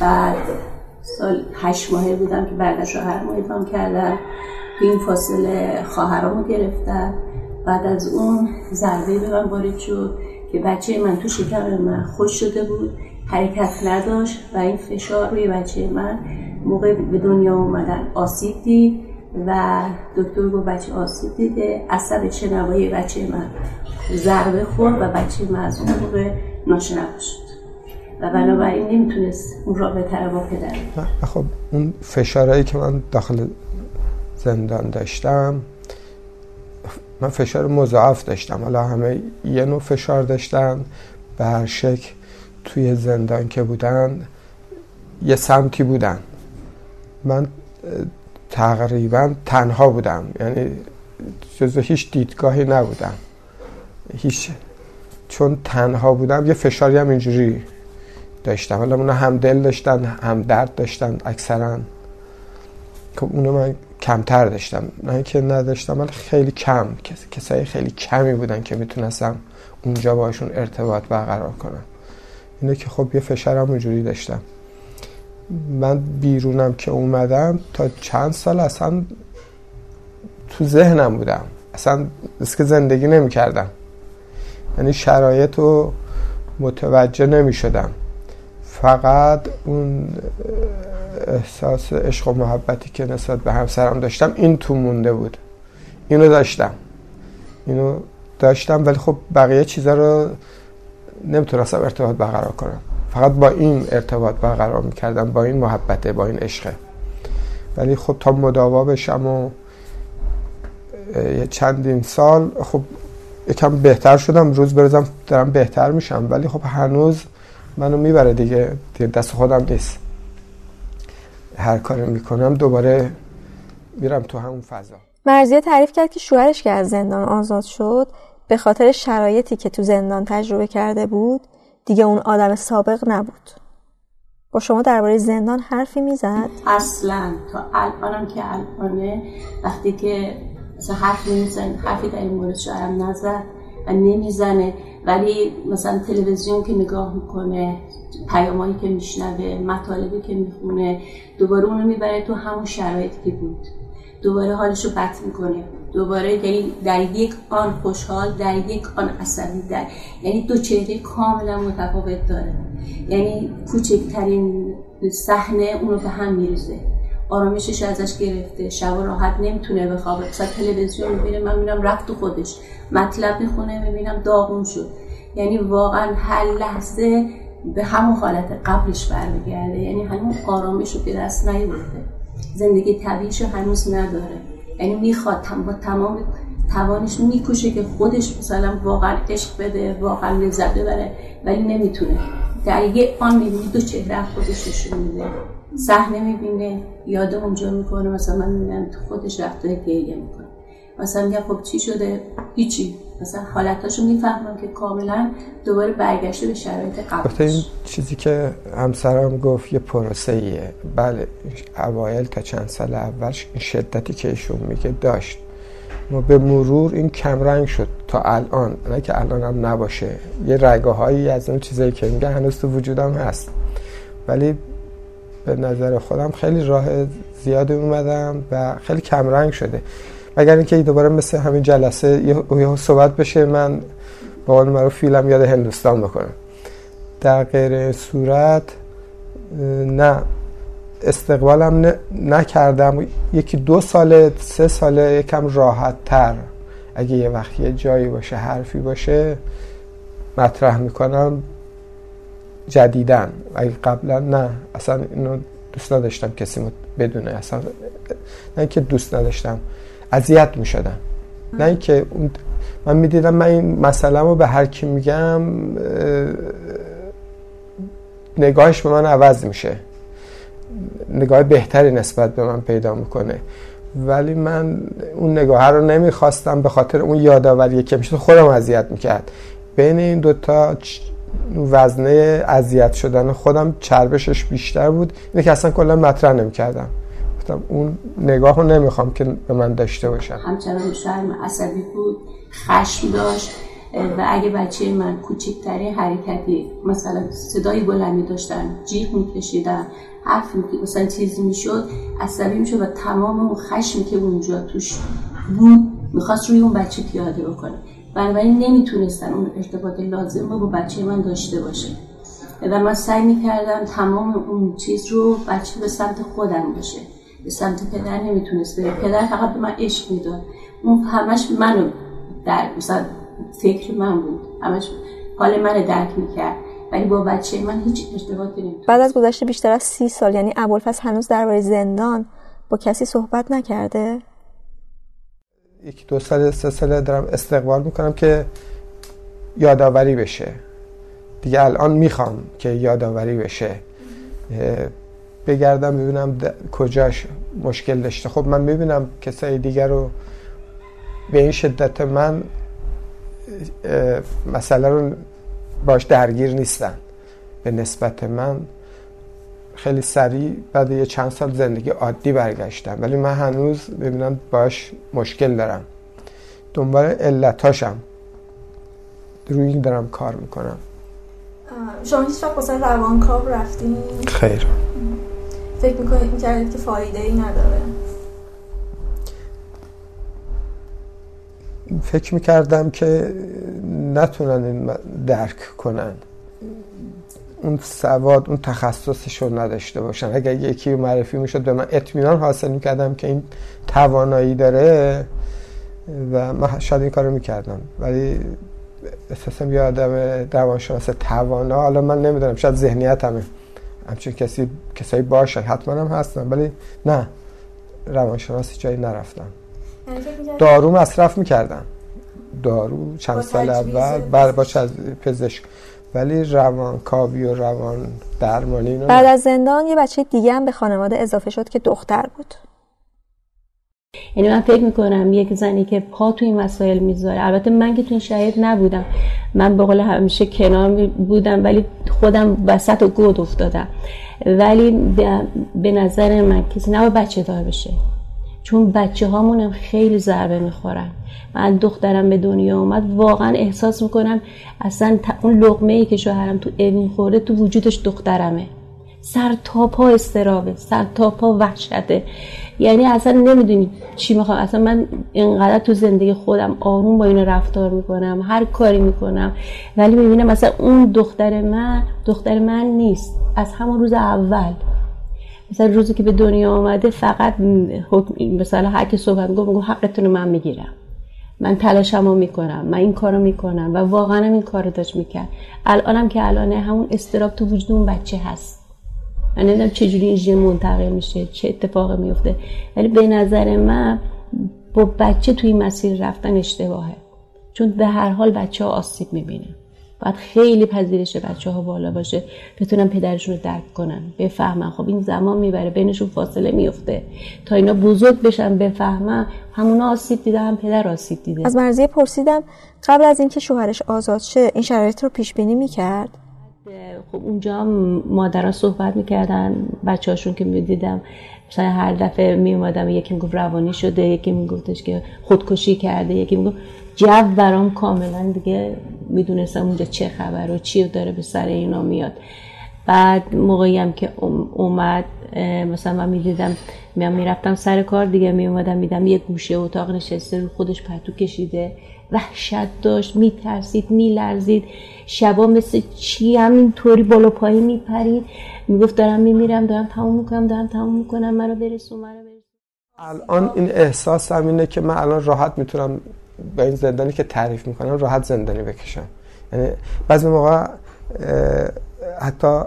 بعد سال هشت ماهه بودم که بعد شوهرم اعدام کردن. این فاصله خواهرامو گرفتن. بعد از اون ضربه به من وارد شد که بچه من تو شکم من خوش شده بود. حرکت نداشت و این فشار روی بچه من موقع به دنیا اومدن آسیب دید و دکتر گفت بچه آسیب دیده. عصب چنوایی بچه من ضربه خورد و بچه من از اون موقع ناشنوا شد. و بنابراین نمی‌تونست اون رابطه رو با پدر خب اون فشارهایی که من داخل زندان داشتم من فشار مضاعف داشتم. حالا همه یه نوع فشار داشتن. به هر شکل توی زندان که بودن یه سمتی بودن. من تقریبا تنها بودم. یعنی جزو هیچ دیدگاهی نبودم. هیچ چون تنها بودم یه فشاری هم اینجوری داشتم. حالا اونا هم دل داشتن هم درد داشتن اکثرا. خب اونو من کمتر داشتم. نه که نداشتم ولی خیلی کم. کسایی خیلی کمی بودن که می‌تونستم اونجا باشون ارتباط برقرار کنم. اینه که خب یه فشار هم اونجوری داشتم. من بیرونم که اومدم تا چند سال اصلا تو ذهنم بودم. اصلا که زندگی نمی کردم یعنی شرایط رو متوجه نمی شدم فقط اون احساس عشق و محبتی که نسبت به همسرم داشتم این تو مونده بود. اینو داشتم. اینو داشتم ولی خب بقیه چیزا رو نمی‌تونستم ارتباط برقرار کنم. فقط با این ارتباط برقرار می‌کردم با این محبته با این عشقه. ولی خب تا مداوا بشم و چندین سال خب یکم بهتر شدم روز برزم دارم بهتر میشم. ولی خب هنوز منو می‌بره دیگه دست خودم نیست. هر کاری می‌کنم دوباره میرم تو همون فضا. مرزیه تعریف کرد که شوهرش که از زندان آزاد شد به خاطر شرایطی که تو زندان تجربه کرده بود دیگه اون آدم سابق نبود. با شما درباره زندان حرفی می‌زد؟ اصلا. تا الانم که الانه وقتی که مثلا حرف نمیزن حرفی در این مورد شاید نزد و نمی‌زنه. ولی مثلا تلویزیون که نگاه می‌کنه پیامایی که میشنوه مطالبی که می‌خونه دوباره اونو می‌بره تو همون شرایطی که بود. دوباره حالش رو بد می‌کنه. دوباره یعنی در یک آن خوشحال در یک آن عصبی در یعنی دو چهره کاملا متفاوت داره. یعنی کوچکترین صحنه اونو به هم میریزه. آرامشش ازش گرفته شب راحت نمی‌تونه بخوابه. مثلا تلویزیون می‌بینه من می‌بینم رفت تو خودش. مطلب می‌خونه می‌بینم داغون شد. یعنی واقعا هر لحظه به همون حالت قبلش برمیگرده. یعنی همون آرامش رو به دست نیورده. زندگی طبیعیش هنوز نداره. یعنی می‌خواد با تمام توانش میکوشه که خودش مثلا واقعا عشق بده واقعا لذت ببره ولی نمی‌تونه. در یه آن می‌بینی دو چهره خودش نشون میده. صحنه می‌بینه یاد اونجا می‌کنه مثلا من می‌بینم خودش رفته گریه می‌کنه. مثلا میگم خب چی شده؟ هیچی. مثلا حالتاشو می‌فهمم که کاملا دوباره برگشته به شرایط قبل این چیزی که همسرم گفت یه پروسه ایه بله اوایل تا چند سال اولش این شدتی که ایشون میگه داشت. ما به مرور این کمرنگ شد تا الان. نه که الان هم نباشه. یه رگه هایی از اون چیزایی که میگه هنوز تو وجودم هست. ولی به نظر خودم خیلی راه زیادی اومدم و خیلی کمرنگ شده. اگر اینکه دوباره مثل همین جلسه یه صحبت بشه من با قول رو فیلم یاد هندوستان بکنم. در غیر صورت نه استقبالم نکردم. یکی دو ساله سه ساله یکم راحت تر اگه یه وقت یه جایی باشه حرفی باشه مطرح می‌کنم. جدیدن اگه قبلا نه اصلا اینو دوست نداشتم کسی بدونه. اصلا نه که دوست نداشتم. اذیت می شدم نه اینکه اون من می‌دیدم من این مسئله رو به هر کی میگم نگاهش به من عوض میشه. نگاه بهتری نسبت به من پیدا می‌کنه. ولی من اون نگاه رو نمی‌خواستم به خاطر اون یادآوری که میشه خودم اذیت می‌کرد. بین این دوتا وزنه اذیت شدن خودم چربشش بیشتر بود. اینه که اصلا کلا مطرح نمی‌کردم. گفتم اون نگاه رو نمی‌خوام که به من داشته باشم همچنان شرم عصبی بود خشم داشت. و اگه بچه من کوچکترین حرکتی مثلا صدای بلندی داشتن جیغ میکشیدن حرف مثلا چیزی می‌شد عصبی می‌شد و تمام اون خشمی که اونجا توش بود می‌خواست روی اون بچه پیاده بکنه. بنابراین نمی‌تونستن اون ارتباط لازم رو با بچه من داشته باشه و من سعی می‌کردم تمام اون چیز رو بچه به سمت خودم باشه به سمت پدر نمی‌تونست بره پدر فقط به من عشق می‌داد. اون همش منو در مثلا فکر من بود. همش حال من درک می‌کرد. ولی با بچه من هیچ ارتباطی نمی‌تونست. بعد از گذشته بیشتر از سی سال یعنی ابوالفضل هنوز درباره زندان با کسی صحبت نکرده؟ یک دو سال سه ساله دارم استقبال می‌کنم که یادآوری بشه. دیگه الان می‌خوام که یادآوری بشه. بگردم ببینم کجاش مشکل داشته. خب من می‌بینم کسای دیگر رو به این شدت من مسئله رو باش درگیر نیستن. به نسبت من خیلی سریع بعد یه چند سال زندگی عادی برگشتم. ولی من هنوز ببینم باش مشکل دارم. دنبال علتاشم روی این دارم کار می‌کنم. شما هیچ وقت روانکاو رفتین؟ خیر. فکر می‌کنید که فایده ای نداره؟ فکر می‌کردم که نتونن این درک کنن. اون سواد اون تخصصش رو نداشته باشن. اگر یکی معرفی می‌شد به من اطمینان حاصل می‌کردم که این توانایی داره و من شاید این کارو می‌کردم. ولی اساسا یه آدم روانشناس توانا حالا من نمی‌دونم شاید ذهنیت همچون کسی کسایی باشن حتما هم هستن ولی نه. روانشناسی جایی نرفتم دارو مصرف می‌کردم دارو چند سال اول بعد با پزشک. ولی روانکاوی و روان درمانی بعد از زندان یه بچه دیگه هم به خانواده اضافه شد که دختر بود. یعنی من فکر می‌کنم یک زنی که پا تو این مسائل می‌ذاره. البته من که تو این شاید نبودم. من به قول همیشه کنار بودم ولی خودم وسط و گود افتادم. ولی به نظر من کسی نباید بچه دار بشه. چون بچه هامونم خیلی ضربه می‌خورن. من دخترم به دنیا اومد واقعا احساس می‌کنم اصلا اون لقمه ای که شوهرم تو اوین خورده تو وجودش دخترمه. سر تا پا استرابه سر تا پا وحشته. یعنی اصلا نمی‌دونی چی می‌خوام. اصلا من اینقدر تو زندگی خودم آروم با این رفتار می‌کنم هر کاری می‌کنم. ولی می‌بینم مثلا اون دختر من دختر من نیست. از همون روز اول. مثلا روزی که به دنیا آمده فقط مثلا هر کی صحبت گفت میگم حقتون من می‌گیرم. من تلاشمو می‌کنم من این کارو می‌کنم و واقعا این کارو داشت می‌کرد. الانم که الانه همون استراب تو وجود اون بچه هست. من نمی‌دونم چجوری این ژن منتقل میشه چه اتفاقی میفته ولی به نظر من با بچه توی مسیر رفتن اشتباهه. چون به هر حال بچه ها آسیب می‌بینه. باید خیلی پذیرش بچه ها بالا باشه. بتونن پدرشون رو درک کنن بفهمن. خب این زمان می‌بره بینشون فاصله میفته تا اینا بزرگ بشن بفهمن. همونا آسیب دیده هم پدر آسیب دیده. از مرزیه پرسیدم قبل از اینکه شوهرش آزاد شه این شرایط رو پیش بینی می‌کرد؟ خب اونجا مادران صحبت می‌کردن بچه هاشون که می‌دیدم مثلا هر دفعه می اومدم یکی می‌گفت روانی شده یکی میگفتش که خودکشی کرده یکی می‌گفت جو برام کاملا دیگه می‌دونستم اونجا چه خبر و چی داره به سر اینا میاد. بعد موقعی هم که اومد مثلا من می‌دیدم من می‌رفتم سر کار دیگه میومدم میدم یه گوشه اتاق نشسته رو خودش پتو کشیده وحشت داشت میترسید میلرزید. شبا مثل چی همینطوری بالا پایی میپرید می‌گفت دارم میمیرم دارم تموم می‌کنم دارم تموم می‌کنم منو برسون منو برسون. الان این احساس هم اینه که من الان راحت می‌تونم با این زندانی که تعریف می‌کنم راحت زندانی بکشم. یعنی بعضی موقع حتی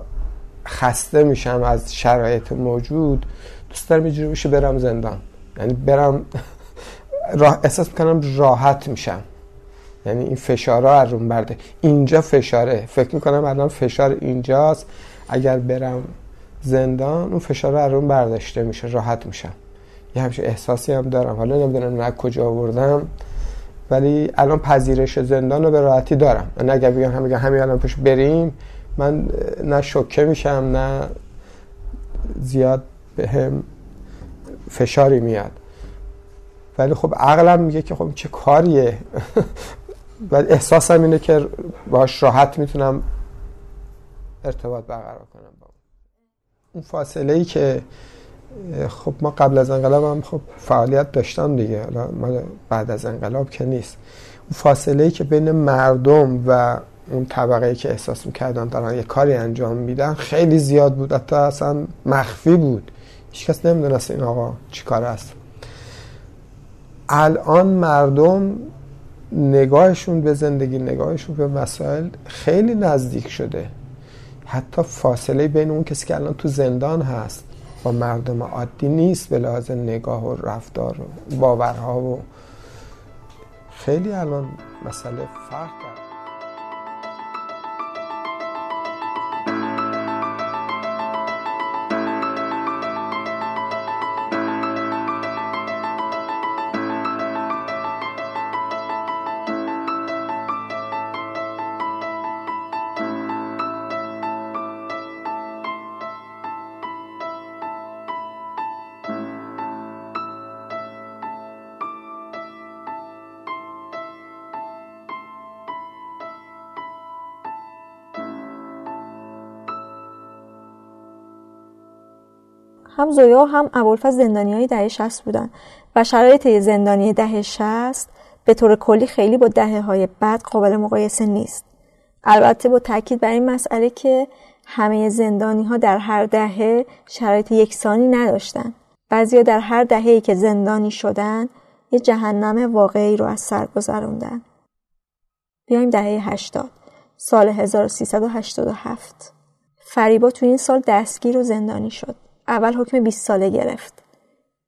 خسته میشم از شرایط موجود دوست دارم اینجوری بشه برم زندان. یعنی برم راه احساس می‌کنم راحت میشم. یعنی این فشارها از روم برده. اینجا فشاره. فکر می‌کنم الان فشار اینجاست. اگر برم زندان اون فشار از روم برداشته میشه راحت میشم. یه همچه احساسی هم دارم. حالا نمی‌دونم از کجا آوردم ولی الان پذیرش زندان رو به راحتی دارم. من اگر بگم هم بگم همین الان پش بریم من نه شوکه میشم نه زیاد به هم فشاری میاد. ولی خب عقلم میگه که خب چه کاریه؟ و احساسم اینه که باش راحت می‌تونم ارتباط برقرار کنم با اون. فاصله ای که خب ما قبل از انقلاب هم خب فعالیت داشتم دیگه. حالا بعد از انقلاب که نیست. اون فاصله ای که بین مردم و اون طبقه ای که احساس می‌کردن دارن یه کاری انجام میدن خیلی زیاد بود. حتی اصلا مخفی بود. هیچکس نمی‌دونست این آقا چی کار است. الان مردم نگاهشون به زندگی نگاهشون به مسائل خیلی نزدیک شده. حتی فاصله بین اون کسی که الان تو زندان هست با مردم عادی نیست به لحاظ نگاه و رفتار و باورها و خیلی الان مسئله فرق داره هم زویا هم ابوالفضل زندانی های دهه 60 بودن. و شرایط زندانی دهه 60 به طور کلی خیلی با دهه های بعد قابل مقایسه نیست. البته با تاکید بر این مسئله که همه زندانی ها در هر دهه شرایط یکسانی نداشتن. بعضیا در هر دهه‌ای که زندانی شدن یه جهنم واقعی رو از سر گذروندن. بیایم دهه 80 سال 1387 فریبا تو این سال دستگیر و زندانی شد. اول حکم 20 ساله گرفت.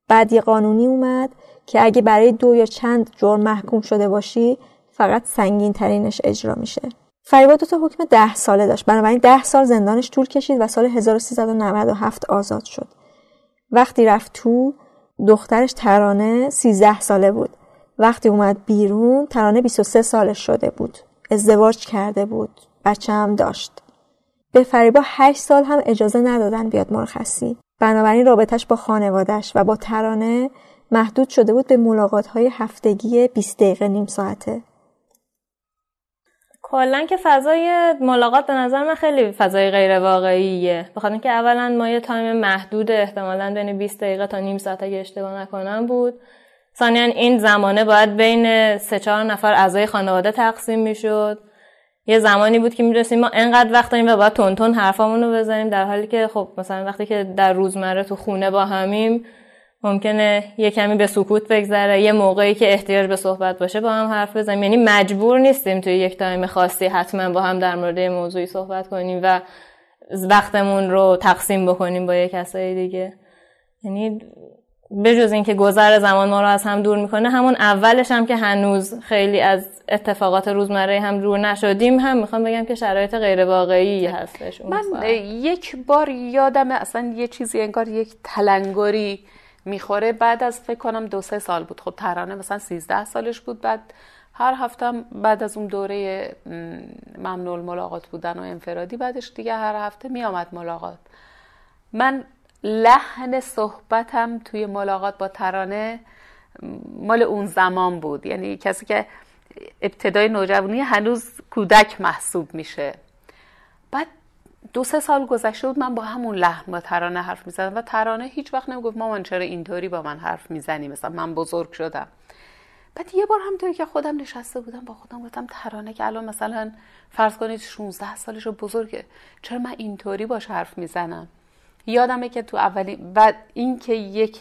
بعد یه قانونی اومد که اگه برای دو یا چند جرم محکوم شده باشی فقط سنگین ترینش اجرا میشه. فریبا دو تا حکم ده ساله داشت. بنابراین ده سال زندانش طول کشید و سال 1397 آزاد شد. وقتی رفت تو دخترش ترانه 13 ساله بود. وقتی اومد بیرون ترانه 23 سالش شده بود. ازدواج کرده بود. بچه هم داشت. به فریبا 8 سال هم اجازه ندادن بیاد مرخصی. بنابراین رابطش با خانوادش و با ترانه محدود شده بود به ملاقات های هفتگی 20 دقیقه نیم ساعته. کلا که فضای ملاقات به نظر من خیلی فضای غیر واقعیه بخاطر اینکه اولا ما یه تایم محدود احتمالا بین 20 دقیقه تا نیم ساعت اگه اشتباه نکنم بود. ثانیا این زمانه باید بین سه چهار نفر اعضای خانواده تقسیم می‌شد. یه زمانی بود که می‌رسیم ما انقدر وقت داریم و باید تون حرفامون رو بزنیم در حالی که خب مثلا وقتی که در روزمره تو خونه با همیم ممکنه یه کمی به سکوت بگذره یه موقعی که احتیاج به صحبت باشه با هم حرف بزنیم. یعنی مجبور نیستیم توی یک تایم خاصی حتما با هم در مورد موضوعی صحبت کنیم و وقتمون رو تقسیم بکنیم با یه کسای دیگه. یعنی بجز اینکه گذر زمان ما رو از هم دور می‌کنه همون اولش هم که هنوز خیلی از اتفاقات روزمره هم دور نشدیم هم می‌خوام بگم که شرایط غیر واقعی هستش من یک بار یادم اصلا یه چیزی انگار یک تلنگری می‌خوره. بعد از فکر کنم دو سه سال بود. خب ترانه مثلا 13 سالش بود. بعد هر هفته بعد از اون دوره ممنوع ملاقات بودن و انفرادی بعدش دیگه هر هفته میامد ملاقات. من لحن صحبتم توی ملاقات با ترانه مال اون زمان بود. یعنی کسی که ابتدای نوجوانی هنوز کودک محسوب میشه. بعد دو سه سال گذشته بود من با همون لحن با ترانه حرف می‌زدم و ترانه هیچ وقت نمی‌گفت مامان چرا اینطوری با من حرف می‌زنی؟ مثلا من بزرگ شدم. بعد یه بار همطوری که خودم نشسته بودم با خودم گفتم ترانه که الان مثلا فرض کنید 16 سالش بزرگه چرا من اینطوری باش حرف می‌زنم؟ یادمه که تو اولی بعد این که یک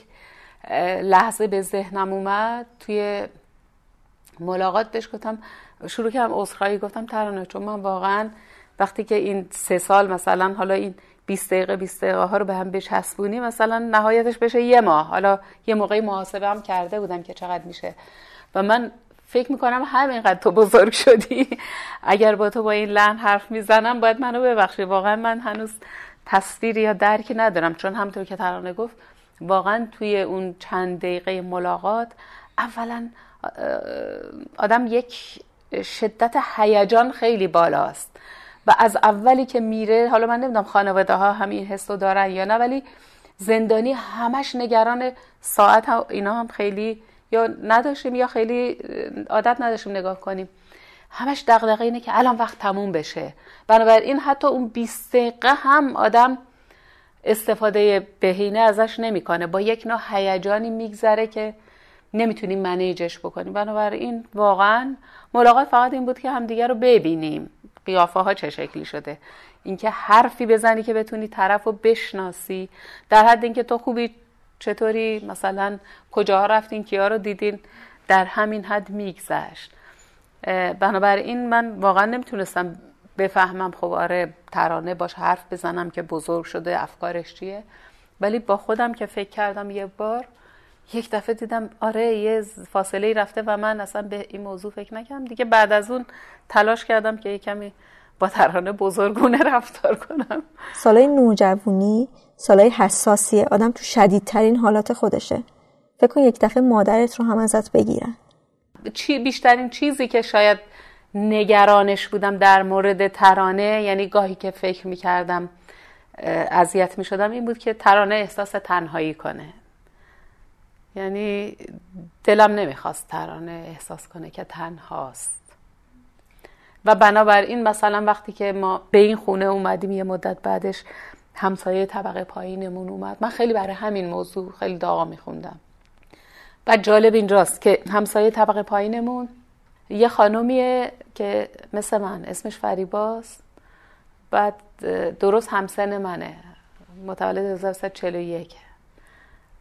لحظه به ذهنم اومد توی ملاقات بهش گفتم شروع کردم عذرخواهی گفتم ترانه چون من واقعا وقتی که این سه سال مثلا حالا این 20 دقیقه 20 دقیقه ها رو به هم بچسبونی مثلا نهایتش بشه یه ماه. حالا یه موقعی محاسبه هم کرده بودم که چقدر میشه. و من فکر می‌کنم همینقدر تو بزرگ شدی. اگر با تو با این لحن حرف می‌زنم باید منو ببخشی. واقعا من هنوز تصویری یا درکی ندارم. چون همطور که ترانه گفت واقعا توی اون چند دقیقه ملاقات اولا آدم یک شدت هیجان خیلی بالاست. و از اولی که میره حالا من نمی‌دونم خانواده ها همین حس رو دارن یا نه ولی زندانی همش نگران ساعت ها اینا هم خیلی یا نداشتیم یا خیلی عادت نداشتیم نگاه کنیم. همش دغدغه اینه که الان وقت تموم بشه. بنابراین حتی اون 20 دقیقه هم آدم استفاده بهینه ازش نمی‌کنه. با یک نوع هیجانی میگذره که نمی‌تونیم منیجش بکنیم. بنابراین واقعا ملاقات فقط این بود که همدیگه رو ببینیم. قیافه ها چه شکلی شده. اینکه حرفی بزنی که بتونی طرف رو بشناسی. در حد اینکه تو خوبی چطوری؟ مثلا کجاها رفتین؟ کیا رو دیدین؟ در همین حد میگذشت. بنابراین من واقعا نمی‌تونستم بفهمم خب آره ترانه باش حرف بزنم که بزرگ شده افکارش چیه. ولی با خودم که فکر کردم یه بار یک دفعه دیدم آره یه فاصله رفته و من اصلا به این موضوع فکر نکردم. دیگه بعد از اون تلاش کردم که یه کمی با ترانه بزرگونه رفتار کنم. سالای نوجوانی سالای حساسیه آدم تو شدیدترین حالات خودشه. فکر کن یک دفعه مادرت رو هم ازت بگیرن. چی بیشترین چیزی که شاید نگرانش بودم در مورد ترانه یعنی گاهی که فکر می‌کردم اذیت می‌شدم این بود که ترانه احساس تنهایی کنه. یعنی دلم نمی‌خواست ترانه احساس کنه که تنهاست. و بنابراین مثلا وقتی که ما به این خونه اومدیم یه مدت بعدش همسایه طبقه پایینمون اومد. من خیلی برای همین موضوع خیلی داغا میخوندم. و جالب اینجاست که همسایه طبقه پایینمون یه خانومیه که مثل من اسمش فریباست بعد درست همسن منه. متولد 1341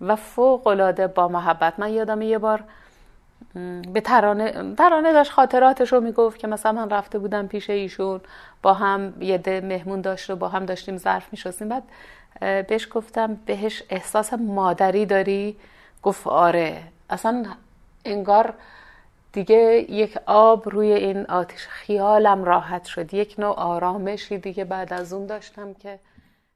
و فوق العاده با محبت. من یادم یه بار به ترانه ترانه داشت خاطراتش رو می‌گفت که مثلا من رفته بودم پیش ایشون با هم یه ده مهمون داشت و با هم داشتیم ظرف میشستیم. بعد بهش گفتم بهش احساس مادری داری؟ گفت آره. اصلا انگار دیگه یک آب روی این آتش خیالم راحت شد. یک نوع آرامشی دیگه بعد از اون داشتم که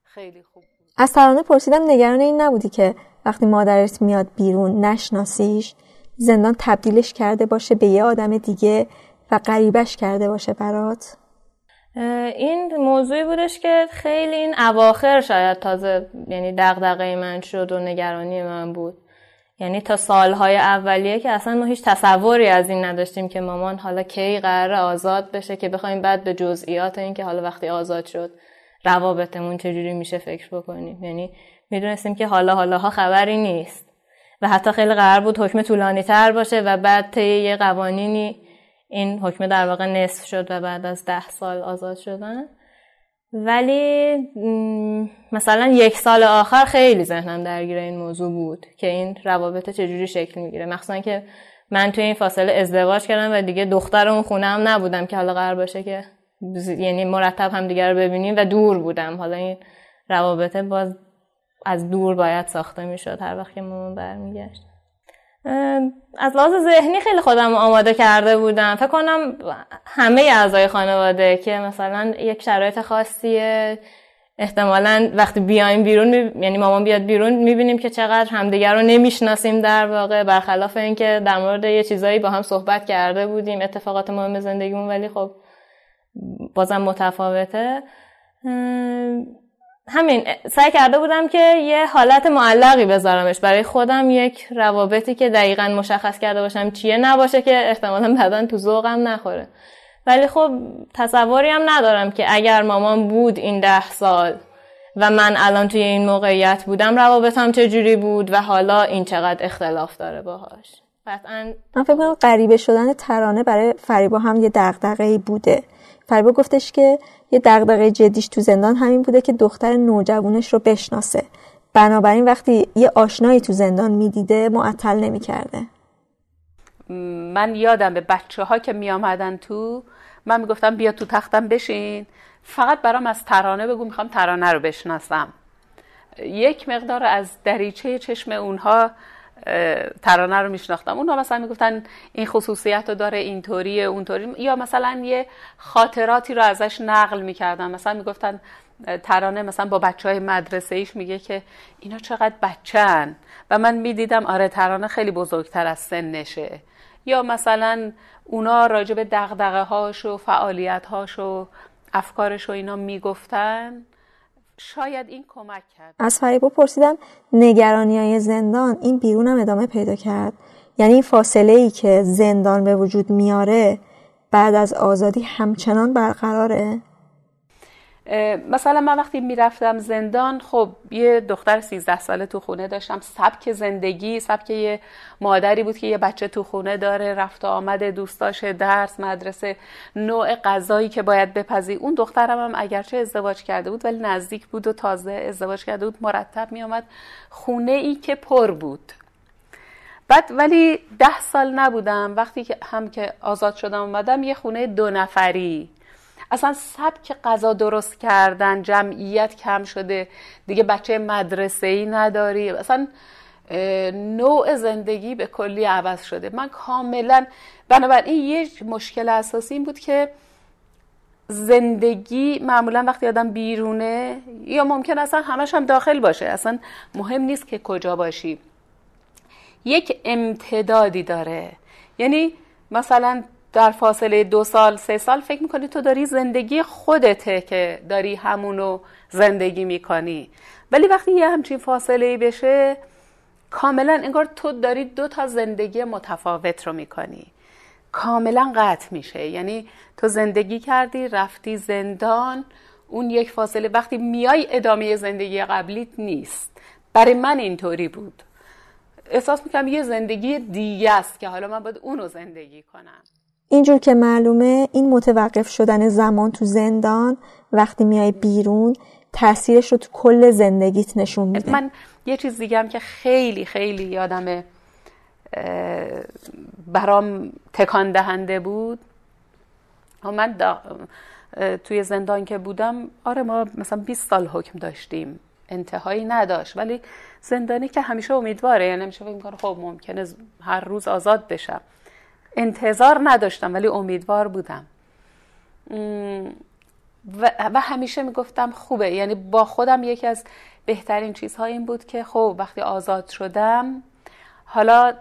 خیلی خوب بود. از ترانه پرسیدم نگران این نبودی که وقتی مادرت میاد بیرون نشناسیش زندان تبدیلش کرده باشه به یه آدم دیگه و غریبش کرده باشه برات؟ این موضوعی بودش که خیلی این اواخر شاید تازه یعنی دغدغه من شد و نگرانی من بود. یعنی تا سالهای اولیه که اصلا ما هیچ تصوری از این نداشتیم که مامان حالا کی قرار آزاد بشه که بخوایم بعد به جزئیات این که حالا وقتی آزاد شد روابطمون چجوری میشه فکر بکنیم. یعنی می‌دونستیم که حالا حالا ها خبری نیست و حتی خیلی قرار بود حکم طولانی تر باشه و بعد طی یه قوانینی این حکم در واقع نصف شد و بعد از ده سال آزاد شدن. ولی مثلا یک سال آخر خیلی ذهنم درگیر این موضوع بود که این روابط چجوری شکل می‌گیره. مخصوصا که من توی این فاصله ازدواج کردم و دیگه دختر اون خونه هم نبودم که حالا قرار باشه که یعنی مرتب هم دیگر رو ببینیم و دور بودم. حالا این روابط باز از دور باید ساخته می‌شد. هر وقت که مامان برمیگشت. از لحاظ ذهنی خیلی خودم آماده کرده بودم. فکر کنم همه اعضای خانواده که مثلا یک شرایط خاصیه احتمالا وقتی بیایم بیرون یعنی مامان بیاد بیرون می‌بینیم که چقدر همدیگر رو نمی‌شناسیم در واقع. برخلاف اینکه در مورد یه چیزایی با هم صحبت کرده بودیم اتفاقات مهم زندگیمون ولی خب بازم متفاوته. همین سعی کرده بودم که یه حالت معلقی بذارمش. برای خودم یک روابطی که دقیقا مشخص کرده باشم چیه نباشه که احتمالا بعدا تو ذوقم نخوره. ولی خب تصوری هم ندارم که اگر مامان بود این ده سال و من الان توی این موقعیت بودم روابطم چجوری بود و حالا این چقدر اختلاف داره باهاش. قطعا من فکر کنم غریبه شدن ترانه برای فریبا هم یه دغدغه‌ای بوده. فریبا گفتش که یه دغدغه جدیش تو زندان همین بوده که دختر نوجوانش رو بشناسه. بنابراین وقتی یه آشنایی تو زندان می‌دیده معطل نمی‌کرده. من یادم به بچه ها که می آمدن تو من می‌گفتم بیا تو تختم بشین. فقط برام از ترانه بگو می‌خوام ترانه رو بشناسم. یک مقدار از دریچه چشم اونها ترانه رو میشناختم. اونها مثلا می‌گفتن این خصوصیت رو داره اینطوری اونطوری. یا مثلا یه خاطراتی رو ازش نقل می‌کردن. مثلا می‌گفتن ترانه مثلا با بچه های مدرسه ایش میگه که اینا چقدر بچن و من می‌دیدم آره ترانه خیلی بزرگتر از سنشه. یا مثلا اونا راجع به دقدقه هاش و فعالیت هاش و افکارش و اینا می‌گفتن. شاید این کمک کرد. از فریبا پرسیدم نگرانی های زندان این بیرون هم ادامه پیدا کرد؟ یعنی این فاصله ای که زندان به وجود میاره بعد از آزادی همچنان برقراره؟ مثلا من وقتی می‌رفتم زندان خب یه دختر 13 ساله تو خونه داشتم. سبک زندگی سبک یه مادری بود که یه بچه تو خونه داره رفت و آمد دوستاش درس مدرسه نوع غذایی که باید بپزی. اون دخترم هم اگرچه ازدواج کرده بود ولی نزدیک بود و تازه ازدواج کرده بود مرتب میامد خونه ای که پر بود. بعد ولی ده سال نبودم. وقتی که هم که آزاد شدم اومدم یه خونه دو نفری. اصلا سبک غذا درست کردن جمعیت کم شده. دیگه بچه مدرسه ای نداری. اصلا نوع زندگی به کلی عوض شده. من کاملا بنابراین یه مشکل اساسی این بود که زندگی معمولا وقتی آدم بیرونه یا ممکن اصلا همش هم داخل باشه. اصلا مهم نیست که کجا باشی. یک امتدادی داره. یعنی مثلا در فاصله دو سال سه سال فکر می‌کنی تو داری زندگی خودته که داری همونو زندگی می‌کنی. ولی وقتی یه همچین فاصله بشه کاملا انگار تو داری دو تا زندگی متفاوت رو می‌کنی. کاملا قطع میشه. یعنی تو زندگی کردی رفتی زندان اون یک فاصله وقتی میای ادامه زندگی قبلیت نیست. برای من اینطوری بود. احساس می‌کنم یه زندگی دیگه است که حالا من باید اونو زندگی کنم. اینجور که معلومه این متوقف شدن زمان تو زندان وقتی میای بیرون تاثیرش رو تو کل زندگیت نشون میده. من یه چیز دیگه هم که خیلی خیلی یادم برام تکان دهنده بود. من توی زندان که بودم آره ما مثلا 20 سال حکم داشتیم. انتهایی نداشت. ولی زندانی که همیشه امیدواره یعنی همیشه فکر خب ممکنه هر روز آزاد بشم. انتظار نداشتم ولی امیدوار بودم. و, همیشه می‌گفتم خوبه. یعنی با خودم یکی از بهترین چیزها این بود که خب وقتی آزاد شدم حالا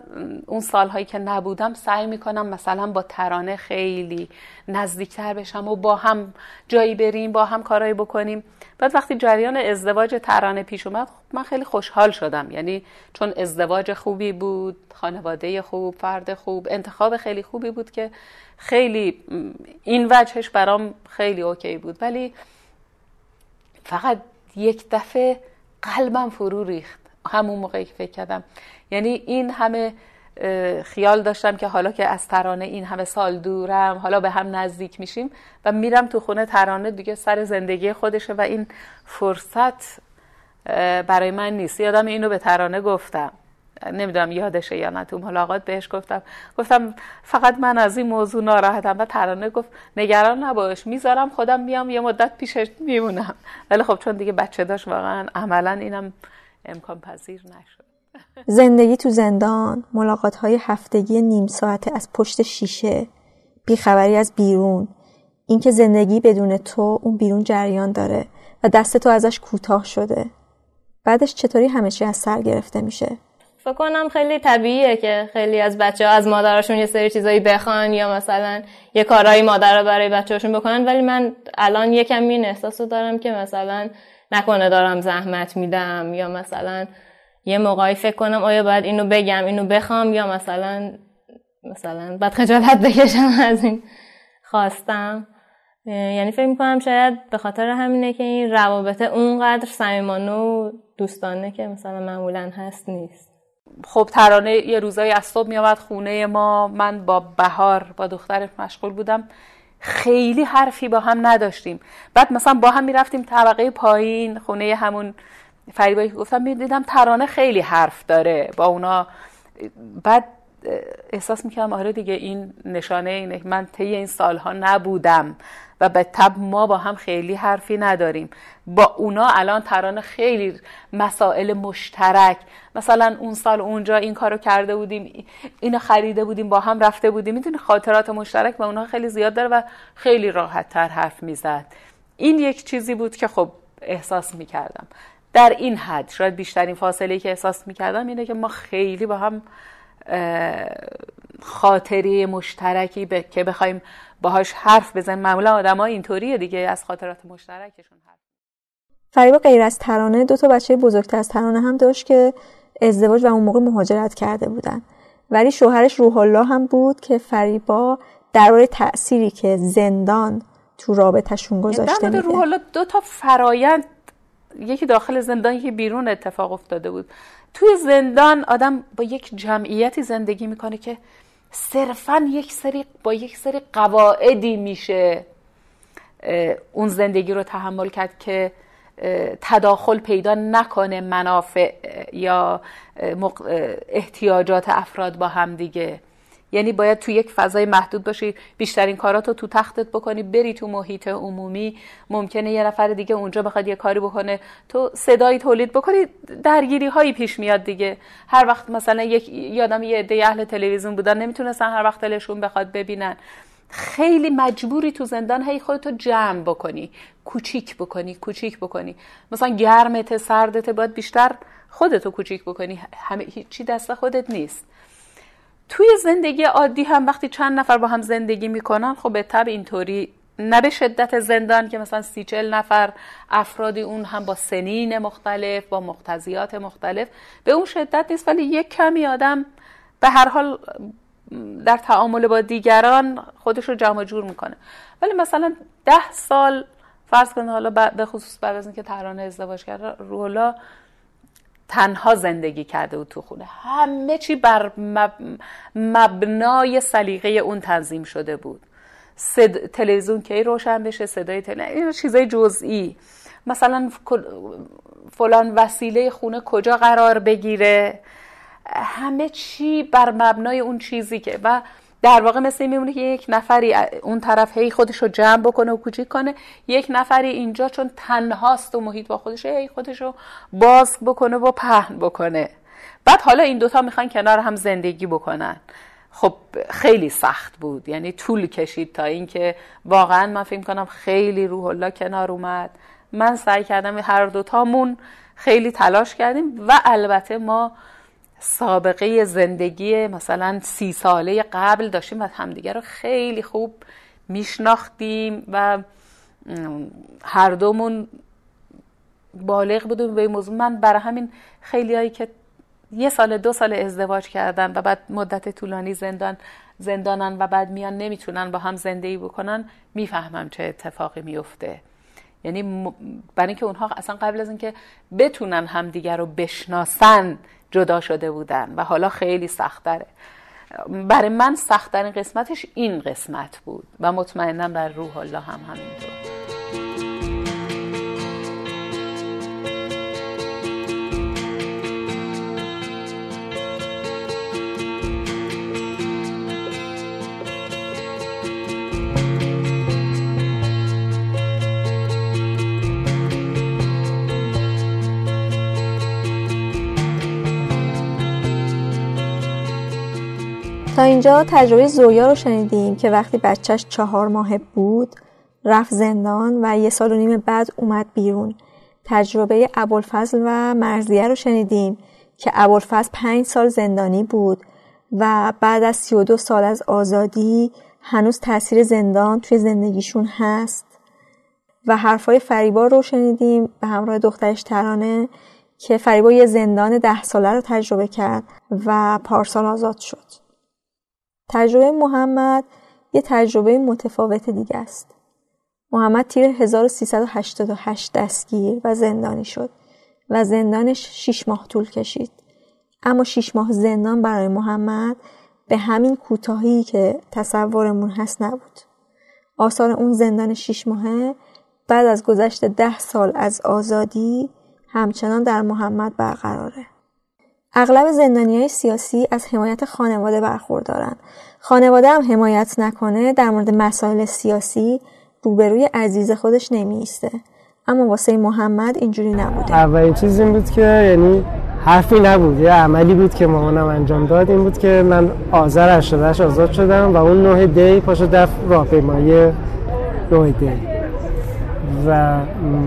اون سالهایی که نبودم سعی می‌کنم مثلا با ترانه خیلی نزدیکتر بشم و با هم جایی بریم با هم کارایی بکنیم. بعد وقتی جریان ازدواج ترانه پیش اومد من خیلی خوشحال شدم. یعنی چون ازدواج خوبی بود خانواده خوب فرد خوب انتخاب خیلی خوبی بود که خیلی این وجهش برام خیلی اوکی بود. ولی فقط یک دفعه قلبم فرو ریخت. همون موقعی که فکر کردم. یعنی این همه خیال داشتم که حالا که از ترانه این همه سال دورم حالا به هم نزدیک میشیم و میرم تو خونه ترانه دیگه سر زندگی خودشه و این فرصت برای من نیست. یادم اینو به ترانه گفتم. نمی‌دونم یادشه یا نه تو ملاقات بهش گفتم. گفتم فقط من از این موضوع ناراحتم. و ترانه گفت نگران نباش می‌ذارم خودم میام یه مدت پیشش میمونم. ولی خب چون دیگه بچه داشت واقعا عملا اینم امکان پذیر نشد. زندگی تو زندان ملاقات های هفتگی نیم ساعته از پشت شیشه بیخبری از بیرون اینکه زندگی بدون تو اون بیرون جریان داره و دست تو ازش کوتاه شده. بعدش چطوری همه چی از سر گرفته میشه؟ فکر کنم خیلی طبیعیه که خیلی از بچه ها از مادرشون یه سری چیزایی بخوان یا مثلا یه کارهایی مادر رو برای بچه‌هاشون بکنن ولی من الان یکم این احساس دارم که مثلا نکنه دارم زحمت میدم یا مثلا یه موقعی فکر کنم آیا باید اینو بگم اینو بخوام یا مثلا مثلا بعد خجالت بکشم از این خواستم. یعنی فکر می‌کنم شاید به خاطر همینه که این روابط اونقدر صمیمانه و دوستانه که مثلا معمولا هست نیست. خب ترانه یه روزایی از صبح میامد خونه ما. من با بهار با دخترش مشغول بودم. خیلی حرفی با هم نداشتیم. بعد مثلا با هم می‌رفتیم طبقه پایین خونه همون فریبایی که گفتم می‌دیدم ترانه خیلی حرف داره با اونا. بعد احساس می‌کردم آره دیگه این نشانه اینه من طی این سالها نبودم و به تب ما با هم خیلی حرفی نداریم. با اونا الان ترانه خیلی مسائل مشترک. مثلا اون سال اونجا این کارو کرده بودیم اینو خریده بودیم با هم رفته بودیم. می‌دونی خاطرات مشترک با اونا خیلی زیاد داره و خیلی راحت تر حرف می‌زد. این یک چیزی بود که خب احساس می‌کردم. در این حد شاید بیشترین فاصله که احساس می‌کردم اینه که ما خیلی با هم خاطری مشترکی که بخوایم باهاش حرف بزنیم. معمولا آدم ها اینطوریه دیگه از خاطرات مشترکشون حرف فریبا غیر از ترانه دو تا بچه بزرگتر از ترانه هم داشت که ازدواج و اون موقع مهاجرت کرده بودن. ولی شوهرش روح الله هم بود که فریبا درباره تأثیری که زندان تو رابطهشون گذاشته میده. روح الله دو تا فرایند یکی داخل زندان یکی بیرون اتفاق افتاده بود. توی زندان آدم با یک جمعیتی زندگی می‌کنه که صرفا یک سری با یک سری قواعدی میشه اون زندگی رو تحمل کرد که تداخل پیدا نکنه منافع یا احتیاجات افراد با هم دیگه. یعنی باید تو یک فضای محدود باشی بیشترین کاراتو تو تختت بکنی بری تو محیط عمومی. ممکنه یه نفر دیگه اونجا بخواد یه کاری بکنه. تو صدایی تولید بکنی درگیری هایی پیش میاد دیگه. هر وقت مثلا یک یادم یه عده اهل تلویزیون بودن نمی‌تونستن هر وقت دلشون بخواد ببینن. خیلی مجبوری تو زندان هی خودتو جمع بکنی کوچیک بکنی کوچیک بکنی. مثلا گرمت سردت باید بیشتر خودتو کوچیک بکنی. همه هیچی دست خودت نیست. توی زندگی عادی هم وقتی چند نفر با هم زندگی می‌کنن خب به طب اینطوری نه به شدت زندان که مثلا سی چل نفر افرادی اون هم با سنین مختلف با مقتضیات مختلف به اون شدت نیست. ولی یک کمی آدم به هر حال در تعامل با دیگران خودش رو جمع جور می‌کنه. ولی مثلا ده سال فرض کنید حالا به خصوص بعد از اینکه ترانه ازدواج کرد روحلا تنها زندگی کرده بود تو خونه. همه چی بر مبنای سلیقه اون تنظیم شده بود. صد... تلویزیون کی روشن بشه صدای تلویزیون چیزای جزئی. مثلا فلان وسیله خونه کجا قرار بگیره. همه چی بر مبنای اون چیزی که و در واقع مثل این میمونه که یک نفری اون طرف هی خودش رو جمع بکنه و کوچیک کنه یک نفری اینجا چون تنهاست و محیط با خودش هی خودش رو باز بکنه و پهن بکنه. بعد حالا این دوتا می‌خوان کنار هم زندگی بکنن. خب خیلی سخت بود یعنی طول کشید تا اینکه واقعا من فکر کنم خیلی روح الله کنار اومد. من سعی کردم هر دوتامون خیلی تلاش کردیم و البته ما سابقه زندگی مثلا سی ساله قبل داشتیم و همدیگه رو خیلی خوب میشناختیم و هر دومون بالغ بودیم به این موضوع. من برای همین خیلی هایی که یه سال دو سال ازدواج کردن و بعد مدت طولانی زندان زندانن و بعد میان نمی‌تونن با هم زندگی بکنن می‌فهمم چه اتفاقی میفته یعنی برای اینکه اونها اصلا قبل از اینکه بتونن همدیگر رو بشناسن جدا شده بودن و حالا خیلی سختره. برای من سختترین قسمتش این قسمت بود و مطمئنم در روح الله هم همینطور. تا اینجا تجربه زویا رو شنیدیم که وقتی بچهش چهار ماه بود رفت زندان و یه سال و نیم بعد اومد بیرون. تجربه ابوالفضل و مرزیه رو شنیدیم که ابوالفضل پنج سال زندانی بود و بعد از سی و دو سال از آزادی هنوز تاثیر زندان توی زندگیشون هست. و حرفای فریبا رو شنیدیم به همراه دخترش ترانه که فریبا یه زندان ده ساله رو تجربه کرد و پارسال آزاد شد. تجربه محمد یه تجربه متفاوت دیگه است. محمد تیر 1388 دستگیر و زندانی شد و زندانش 6 ماه طول کشید. اما 6 ماه زندان برای محمد به همین کوتاهی که تصورمون هست نبود. آثار اون زندان 6 ماهه بعد از گذشت ده سال از آزادی همچنان در محمد برقراره. اغلب زندانی های سیاسی از حمایت خانواده برخوردارن. خانواده هم حمایت نکنه در مورد مسائل سیاسی روبروی عزیز خودش نمیسته. اما واسه محمد اینجوری نبوده. اولین چیز این بود که یعنی حرفی نبود یه عملی بود که مامانم انجام داد این بود که من آذر 88 آزاد شدم و اون نوع دی پاشو دف راهپیمایی نوع دی و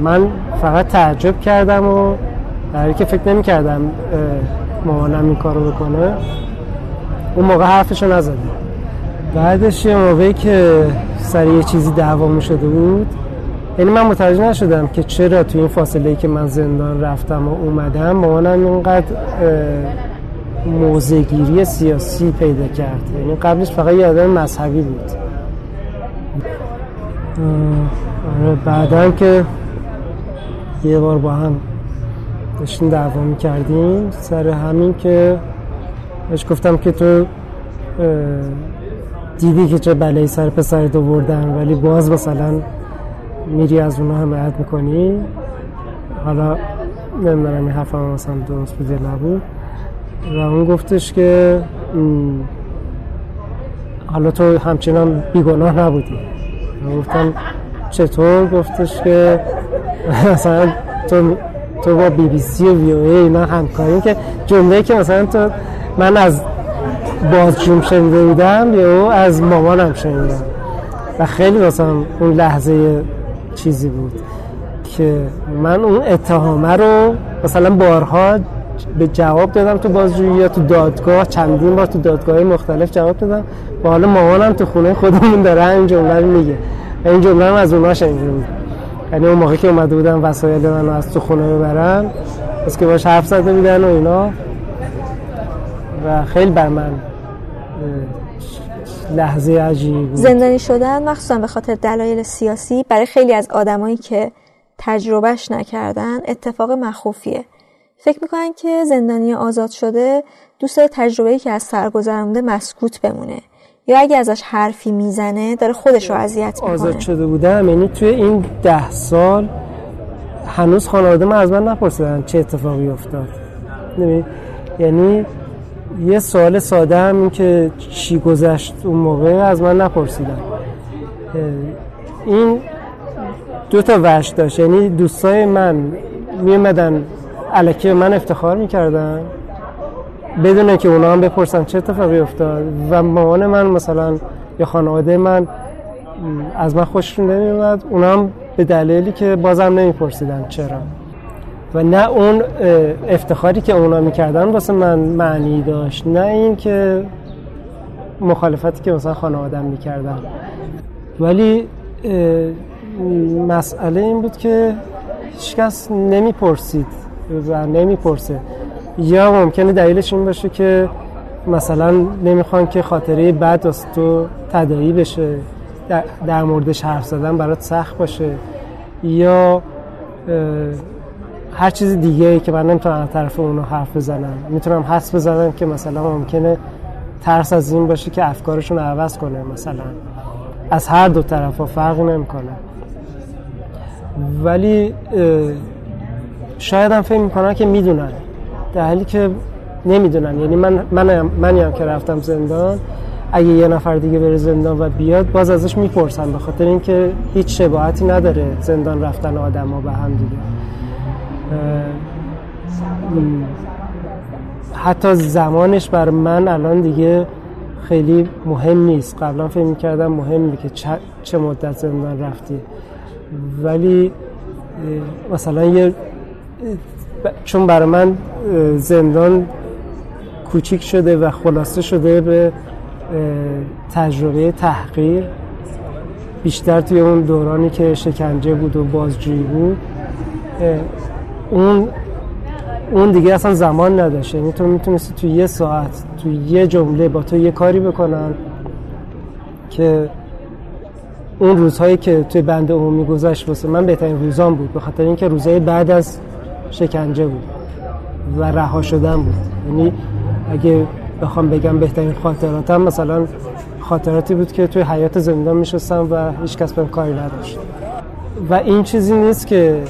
من فقط تعجب کردم و در که فکر نمی کردم مامانم این کارو بکنه. اون موقع حرفشو نزده. بعدش یه موقعی که سر یه چیزی دعوا شده بود یعنی من متوجه نشدم که چرا تو این فاصله ای که من زندان رفتم و اومدم مامانم اینقدر موزگیری سیاسی پیدا کرد. یعنی قبلش فقط یه آدم مذهبی بود. آره بعدا که یه بار با هم داشتیم دعوا می‌کردیم. سر همین که بهش گفتم که تو دیدی که چه بلایی سر پسر دو بردن ولی باز مثلا میری از اونا حمایت می‌کنی. حالا نمی‌دونم این حرف هم مثلا درست بوده نبود. و اون گفتش که حالا تو همچنان بیگناه نبودی. گفتم چطور؟ گفتش که مثلا تو تو با بی بی سی و وی او ای اینا همکاری که جمله که مثلا تو من از بازجوم شنیده بودم یا از مامانم شنیدم و خیلی مثلا اون لحظه چیزی بود که من اون اتهامه رو مثلا بارها به جواب دادم تو بازجویی یا تو دادگاه چندین بار تو دادگاه مختلف جواب دادم. و حالا مامانم تو خونه خودمون داره این جمله میگه. این جمله رو از اونها شنیده یعنی اون موقع که اومده بودن وسایل من از تو خونه ببرن از که باش حرف زده بودن و اینا. و خیلی بر من لحظه عجیبی بود. زندانی شدن مخصوصا به خاطر دلایل سیاسی برای خیلی از آدمایی که تجربهش نکردن اتفاق مخوفیه. فکر می‌کنن که زندانی آزاد شده دوست داره تجربه‌ای که از سر مسکوت بمونه. یا اگه ازش حرفی می‌زنه داره خودش رو اذیت می‌کنه. آزاد شده بودم یعنی توی این ده سال هنوز خانواده من از من نپرسیدن چه اتفاقی افتاد. یعنی یه سوال ساده هم این که چی گذشت اون موقع از من نپرسیدن. این دو تا وش داشت. یعنی دوستای من میمدن علکی من افتخار می‌کردن بدونه که اونا هم بپرسن چه اتفاقی افتاد. و مامان من مثلا یا خانواده من از من خوششون نمیومد اونا هم به دلیلی که بازم نمیپرسیدن چرا. و نه اون افتخاری که اونا می‌کردن واسه من معنی داشت. نه این که مخالفتی که مثلا خانوادم می‌کردن. ولی مسئله این بود که هیچکس نمی‌پرسید و نمی‌پرسه. یا ممکنه دلیلش این باشه که مثلا نمی‌خوان که خاطره بد از تو تدایی بشه در موردش حرف زدن برات سخت باشه یا هر چیز دیگه ای که من نمی‌تونم از طرف اونو حرف بزنم. می‌تونم حس بزنم که مثلا ممکنه ترس از این باشه که افکارشون عوض کنه مثلا. از هر دو طرف ها فرق نمی‌کنه. ولی شاید هم فکر می‌کنن که می‌دونن. در حالی که نمی‌دونن. یعنی من من منی هم که رفتم زندان اگه یه نفر دیگه بره زندان و بیاد باز ازش می‌پرسن. به خاطر اینکه هیچ شباهتی نداره زندان رفتن آدم ها به هم دیگه. حتی زمانش بر من الان دیگه خیلی مهم نیست. قبلا فکر می‌کردم مهمه که چه مدت زندان رفتی. ولی مثلا یه چون برای من زندان کوچیک شده و خلاصه شده به تجربه تحقیر بیشتر توی اون دورانی که شکنجه بود و بازجویی بود اون اون دیگه اصلا زمان نداشت. یعنی تو می‌تونستی تو یه ساعت تو یه جمله با تو یه کاری بکنن که اون روزهایی که توی بند عمومی گذشت واسه من بهترین روزان بود. به خاطر اینکه روزهای بعد از شکنجه بود و رها شدن بود. یعنی اگه بخوام بگم بهترین خاطراتم مثلا خاطراتی بود که توی حیات زندان میشستم و هیچ کس بهم کاری نداشت. و این چیزی نیست که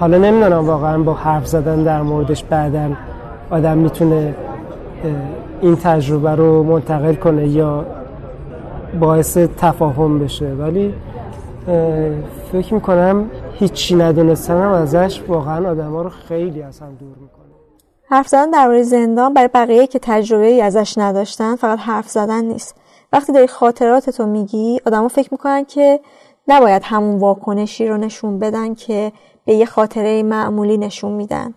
حالا نمی‌دونم واقعا با حرف زدن در موردش بعدا آدم می‌تونه این تجربه رو منتقل کنه یا باعث تفاهم بشه. ولی فکر می‌کنم هیچی ندونستنم ازش واقعا آدم ها رو خیلی از هم دور می‌کنه. حرف زدن درباره زندان برای بقیه که تجربه ای ازش نداشتن فقط حرف زدن نیست. وقتی داری خاطراتتو میگی آدما فکر می‌کنن که نباید همون واکنشی رو نشون بدن که به یه خاطره معمولی نشون میدن.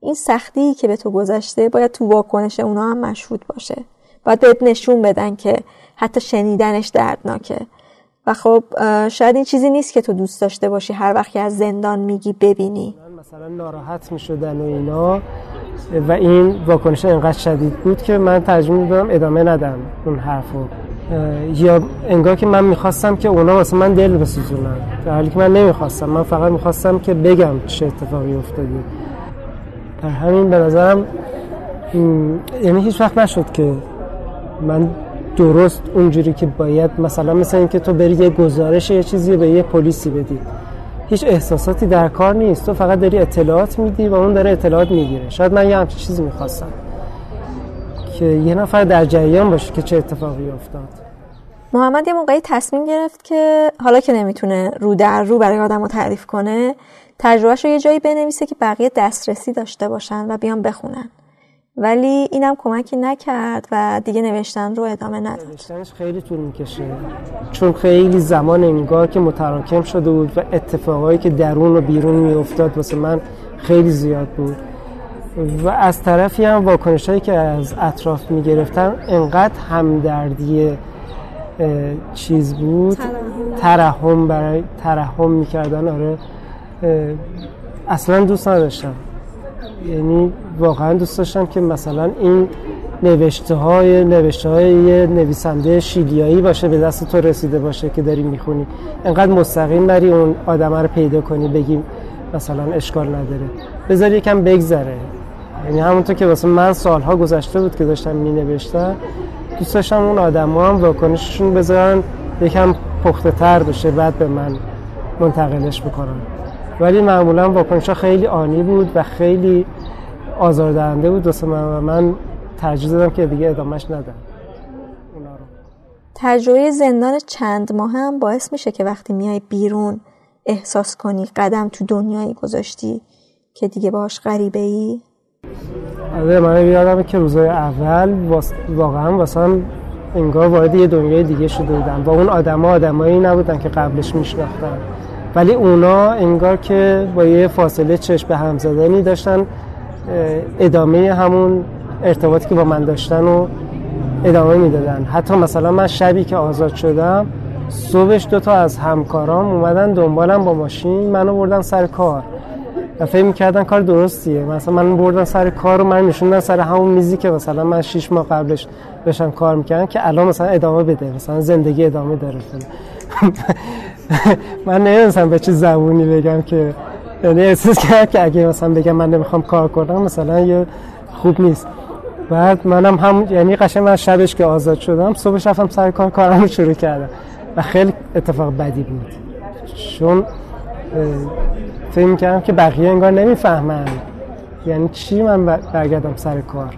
این سختی که به تو گذشته باید تو واکنش اونا هم مشهود باشه. باید بهت نشون بدن که حتی شنیدنش دردناکه. و خب شاید این چیزی نیست که تو دوست داشته باشی هر وقت از زندان میگی ببینی. مثلا ناراحت می‌شدن و اینا. و این واکنش انقدر شدید بود که من ترجمه میدم ادامه ندم اون حرفو. یا انگار که من می‌خواستم که اونا واسه من دل بسوزونن. در حالی که من نمی‌خواستم من فقط می‌خواستم که بگم چه اتفاقی افتادی در همین به نظرم یعنی هیچ وقت نشد که من درست اونجوری که باید مثلا مثل اینکه تو بری یه گزارش یه چیزی به یه پلیسی بدی. هیچ احساساتی در کار نیست. تو فقط داری اطلاعات میدی و اون داره اطلاعات می‌گیره. شاید من یه همچین چیزی می‌خواستم. که یه نفر در جریان باشه که چه اتفاقی افتاد. محمد یه موقعی تصمیم گرفت که حالا که نمی‌تونه رو در رو برای آدم رو تعریف کنه تجربهش رو یه جایی بنویسه که بقیه دسترسی داشته باشن و بیان بخونن. ولی اینم کمکی نکرد و دیگه نوشتن رو ادامه نداد. نوشتنش خیلی طول می‌کشه. چون خیلی زمان انگار که متراکم شده بود و اتفاقایی که درون و بیرون میافتاد واسه من خیلی زیاد بود. و از طرفی هم واکنش هایی که از اطراف می‌گرفتن انقدر همدردی چیز بود. ترحم. برای ترحم می‌کردن آره. اصلا دوست نداشتم. یعنی واقعا دوست داشتم که مثلا این نوشته های نوشته های نویسنده شیلیایی باشه به دست تو رسیده باشه که داری می‌خونی. انقدر مستقیم نری اون آدم رو پیدا کنی بگی مثلا اشکال نداره. بذار یکم بگذره. یعنی همونطور که واسه من سالها گذشته بود که داشتم می نوشتم دوست داشتم اون آدم هم واکنششون بذارن یکم پخته تر بشه بعد به من منتقلش بکنن. ولی معمولا واکنش خیلی آنی بود و خیلی آزاردهنده بود واسه من و من ترجیح دادم که دیگه ادامهش ندم. تجربه زندان چند ماه هم باعث میشه که وقتی میای بیرون احساس کنی قدم تو دنیایی گذاشتی که دیگه باش غریبه ای آره من یادمه که روزای اول واقعا واسه انگار وارد یه دنیای دیگه شده بودم. و اون آدما آدمایی نبودن که قبلش میشناختم ولی اونا انگار که با یه فاصله چشم به هم زدنی داشتن ادامه همون ارتباطی که با من داشتن و ادامه می‌دادن. حتی مثلا من شبی که آزاد شدم صبحش دوتا از همکارام اومدن دنبالم با ماشین منو بردن سر کار. و فکر می‌کردن کار درستیه. مثلا من بردن سر کار رو من نشوندن سر همون میزی که مثلا من شیش ماه قبلش بشم کار می‌کردن که الان مثلا ادامه بده مثلا زندگی ادامه داره. من نمی‌دونستم به چه زبونی بگم که یعنی احساس کردم که اگه مثلا بگم من نمی‌خوام کار کنم مثلا یه خوب نیست. بعد منم هم یعنی قشنگ من شبش که آزاد شدم صبحش رفتم سر کار کارم رو شروع کردم. و خیلی اتفاق بدی بود. چون فکر کردم که بقیه انگار نمی‌فهمن. یعنی چی من برگردم سر کار؟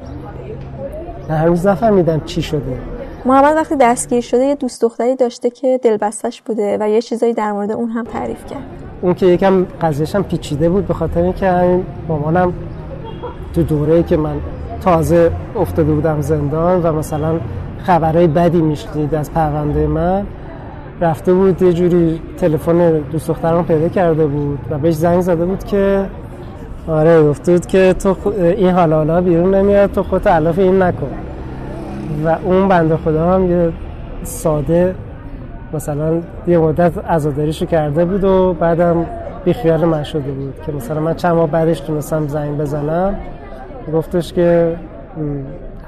من هر روز نفهمیدم چی شده. محمد وقتی دستگیر شده یه دوست دختری داشته که دلبستش بوده و یه چیزایی در مورد اون هم تعریف کرد. اون که یکم قضیهش هم پیچیده بود به خاطر اینکه همین مامانم تو دوره که من تازه افتاده بودم زندان و مثلا خبرهای بدی میشنید از پرونده من رفته بود یه جوری تلفن دوست دخترم پیدا کرده بود و بهش زنگ زده بود که آره گفته بود که تو این حالا حالا بیرون نمیاد تو خودت علاف این نکن. و اون بنده خدا هم یه ساده مثلا یه مدت عزاداریشو کرده بود و بعدم بیخیال من شده بود که مثلا من چند ماه بعدش تونستم زنگ بزنم. گفتش که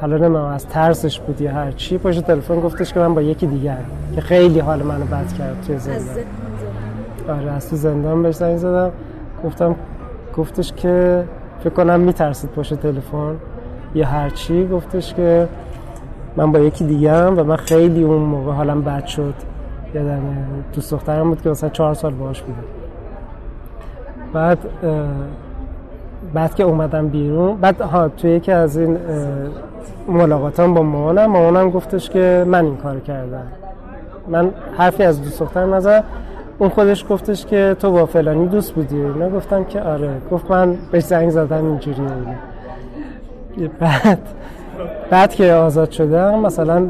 حالا نمی‌دونم از ترسش بود یا هر چی. پشت تلفن گفتش که من با یکی دیگر که خیلی حال منو بد کرد توی زندان. آره از تو زندان بهش زنگ زدم. گفتم گفتش که فکر کنم میترسید پشت تلفن یا هر چی. گفتش که من با یکی دیگه هم و من خیلی اون موقع حالم بد شد. یادم دوست دخترم بود که مثلا چهار سال باش بوده بعد بعد که اومدم بیرون بعد ها توی یکی از این ملاقاتم با مامانم مامانم گفتش که من این کار کردم. من حرفی از دوست دخترم نظر اون خودش گفتش که تو با فلانی دوست بودی. نه گفتم که آره. گفت من بهش زنگ زدم اینجوری. بعد بعد که آزاد شدم مثلا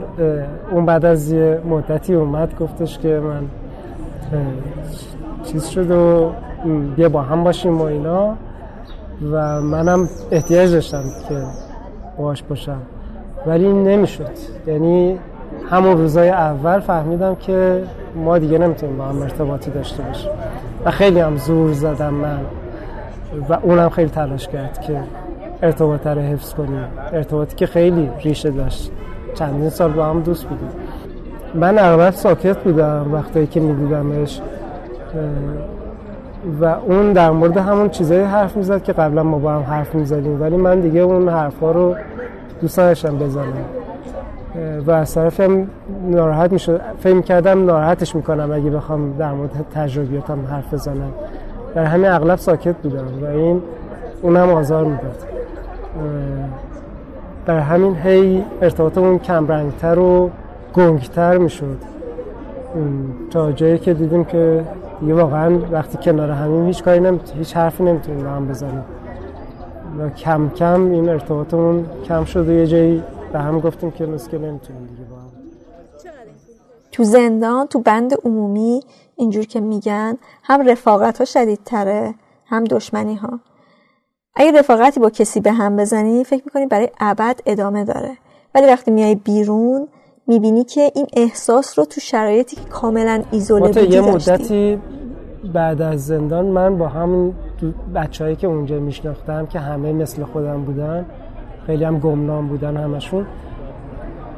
اون بعد از یه مدتی اومد گفتش که من چیز شد و بیا با هم باشیم و اینا. و منم احتیاج داشتم که باش باشم. ولی نمی‌شد. یعنی همون روزای اول فهمیدم که ما دیگه نمی‌تونیم با هم ارتباطی داشته باشیم. و خیلی هم زور زدم من. و اونم خیلی تلاش کرد که ارتباط رو حفظ کنیم ارتباطی که خیلی ریشه داشت. چندین سال با هم دوست بودیم. من اغلب ساکت بودم وقتی که میدیدمش و اون در مورد همون چیزایی حرف می‌زد که قبلا ما با هم حرف می‌زدیم. ولی من دیگه اون حرفا رو دوست نداشتم بزنم. و از طرف ناراحت می‌شد. فکر کردم ناراحتش می‌کنم اگه بخوام در مورد تجربیاتم حرف بزنم. در همین اغلب ساکت بودم و این اونم آزار می‌داد. در همین هی ارتباطمون کم رنگتر و گنگتر می‌شد. تا جایی که دیدیم که دیگه واقعا وقتی کنار همین هیچ کاری نمی‌تونیم هیچ حرفی نمی‌تونیم با هم بزنیم. و کم کم این ارتباطمون کم شد و یه جایی به هم گفتیم که نسکه نمی‌تونیم دیگه با هم. تو زندان تو بند عمومی اینجور که میگن هم رفاقت ها شدیدتره هم دشمنی ها اگه رفاقتی با کسی به هم بزنی فکر می‌کنی برای ابد ادامه داره. ولی وقتی میای بیرون می‌بینی که این احساس رو تو شرایطی که کاملا ایزوله بودی یه مدتی بعد از زندان من با همون بچههایی که اونجا میشناختم که همه مثل خودم بودن خیلی هم گمنام بودن همشون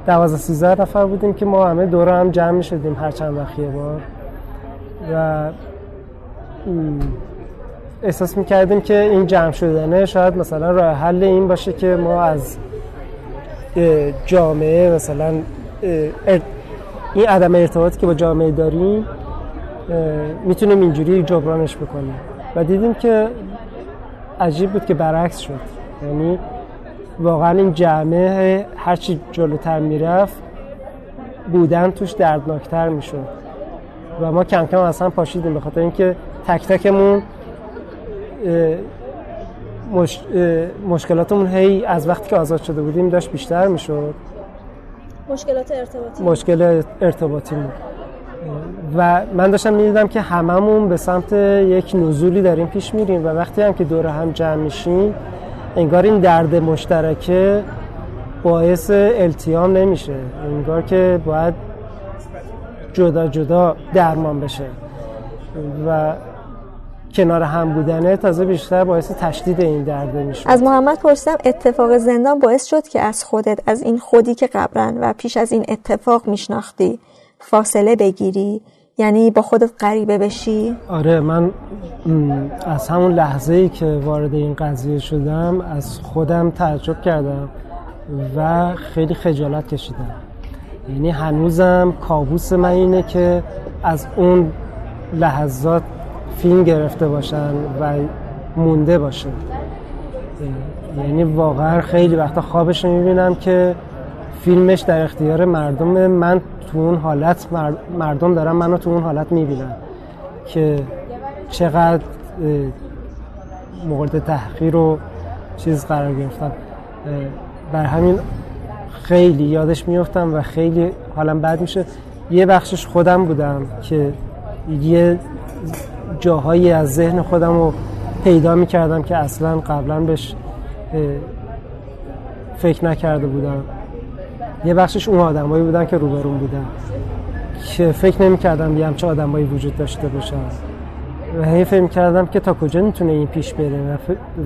دوازده سیزده نفر بودیم که ما همه دوره هم جمع شدیم هر چند وقت یه بار. و احساس می‌کردیم که این جمع شدنه. شاید مثلا راه حل این باشه که ما از جامعه مثلا این عدم ارتباطی که با جامعه داریم می‌تونیم اینجوری جبرانش بکنیم. و دیدیم که عجیب بود که برعکس شد. یعنی واقعا این جمعه هرچی جلوتر می‌رفت بودن توش دردناکتر می‌شد. و ما کم کم اصلا پاشیدیم به خاطر اینکه تک تکمون مش... مشکلاتمون هی از وقتی که آزاد شده بودیم داشت بیشتر می‌شد. مشکلات ارتباطی. مشکل ارتباطی و من داشتم می‌دیدم که هممون به سمت یک نزولی داریم پیش میریم و وقتی هم که دور هم جمع میشیم انگار این درد مشترکه باعث التیام نمیشه. انگار که باید جدا جدا درمان بشه. و کنار هم بودنه تازه بیشتر باعث تشدید این درد میشه از محمد پرسیدم اتفاق زندان باعث شد که از خودت از این خودی که قبلا و پیش از این اتفاق میشناختی فاصله بگیری؟ یعنی با خودت غریبه بشی؟ آره من از همون لحظه ای که وارد این قضیه شدم از خودم تعجب کردم و خیلی خجالت کشیدم. یعنی هنوزم کابوس من اینه که از اون لحظات فیلم گرفته باشن و مونده باشه یعنی واقعا خیلی وقتا خوابش رو می‌بینم که فیلمش در اختیار مردم من تو اون حالت مردم دارن منو تو اون حالت می‌بینن که چقدر مورد تحقیر و چیز قرار گرفتم. بر همین خیلی یادش میفتم و خیلی حالم بد میشه. یه بخشش خودم بودم که یه جاهایی از ذهن خودم رو پیدا می‌کردم که اصلا قبلا بهش فکر نکرده بودم. یه بخشش اون آدمایی بودن که روبرون بودن. که فکر نمی‌کردم یه همچه آدمایی وجود داشته باشن. و هی فکر کردم که تا کجا می‌تونه این پیش بره؟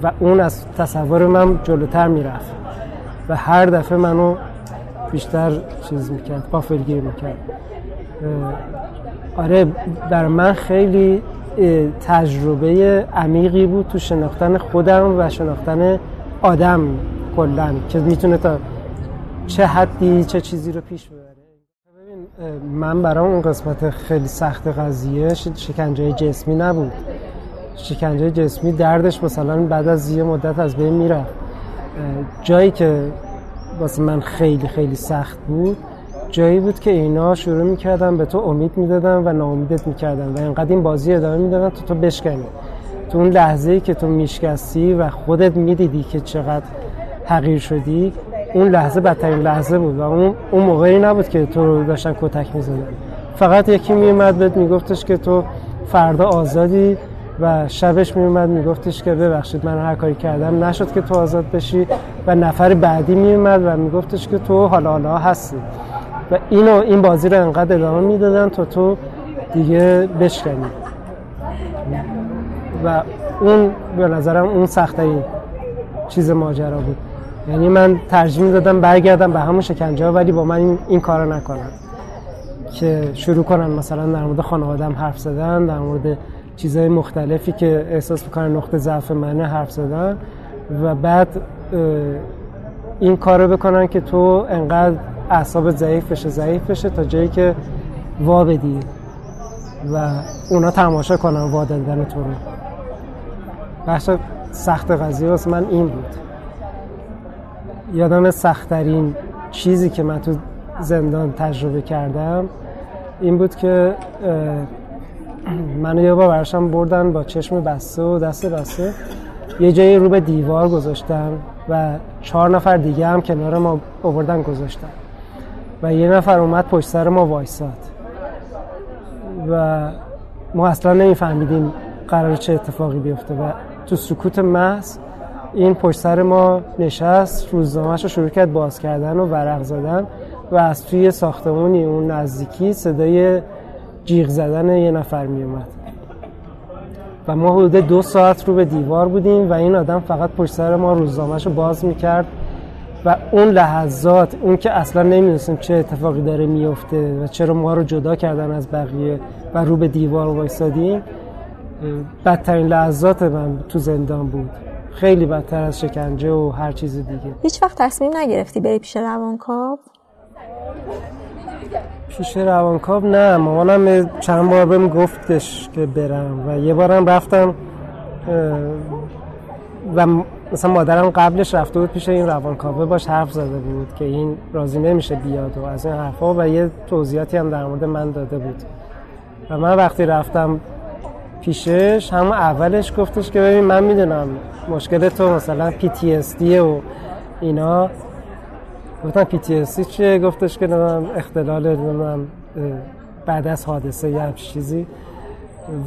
و اون از تصور من جلوتر می‌رفت. و هر دفعه منو بیشتر چیز می‌کرد قافلگیر می‌کرد. آره در من خیلی تجربه عمیقی بود تو شناختن خودم و شناختن آدم کلا که می‌تونه تا چه حدی چه چیزی رو پیش ببره. ببین من برام اون قسمت خیلی سخت قضیه شکنجه جسمی نبود. شکنجه جسمی دردش مثلا بعد از یه مدت از بین می‌رفت. جایی که واسه من خیلی خیلی سخت بود جایی بود که اینا شروع می‌کردن به تو امید می‌دادن و ناامیدت می‌کردن و اینقدر این بازی ادامه می‌دادن تو تو بشکنی. تو اون لحظه ای که تو میشکستی و خودت می‌دیدی که چقدر حقیر شدی اون لحظه بدترین لحظه بود و اون اون موقعی نبود که تو رو داشتن کتک می‌زدن. فقط یکی میومد بهت میگفتش که تو فردا آزادی و شبش میومد میگفتش که ببخشید من هر کاری کردم نشد که تو آزاد بشی. و نفر بعدی میومد و میگفتش که تو حالا حالا هستی. و اینو این بازی رو انقدر ادامه می‌دادن تا تو دیگه بشکنی. و اون به نظرم اون سختترین چیز ماجرا بود. یعنی من ترجیح می‌دادم برگردم به همون شکنجه ولی با من این, این کارو نکنم که شروع کنن مثلا در مورد خانوادم حرف زدن در مورد چیزهای مختلفی که احساس می‌کنن نقطه ضعف منه حرف زدن. و بعد این کارو بکنن که تو انقدر اعصاب ضعیف بشه ضعیف بشه تا جایی که وا بدی و اونا تماشا کنن وا دادن تو رو. بخش سخت قضیه واسه من این بود. یادم سختترین چیزی که من تو زندان تجربه کردم این بود که منو یه بار برشم بردن با چشم بسته و دست بسته. یه جایی رو به دیوار گذاشتن و چهار نفر دیگه هم کنار ما آوردن گذاشتن. و یه نفر اومد پشت سر ما وایساد. و ما اصلا نمیفهمیدیم قرار چه اتفاقی بیفته و تو سکوت محض این پشت سر ما نشست روزنامهش رو شروع کرد باز کردن و ورق زدن و از توی ساختمونی اون نزدیکی صدای جیغ زدن یه نفر می اومد و ما حدود دو ساعت رو به دیوار بودیم و این آدم فقط پشت سر ما روزنامهش رو باز می‌کرد. و اون لحظات اون که اصلا نمی‌دونستیم چه اتفاقی داره میفته و چرا ما رو جدا کردن از بقیه و رو به دیوار وایسادیم بدترین لحظات من تو زندان بود. خیلی بدتر از شکنجه و هر چیز دیگه. هیچ وقت تصمیم نگرفتی بری پیش روانکاو؟ پیش روانکاو نه مامانم چند بار بهم گفتش که برم و یه بارم رفتم و مثلا مادرم قبلش رفته بود پیش این روانکاوه باش حرف زده بود که این راضی نمیشه بیاد و از این حرفا و یه توضیحاتی هم در مورد من داده بود. و من وقتی رفتم پیشش همون اولش گفتش که ببین من می‌دونم مشکل تو مثلا پی و اینا. گفتم پی تی چیه؟ گفتش که اختلال بعد از حادثه یه چیزی.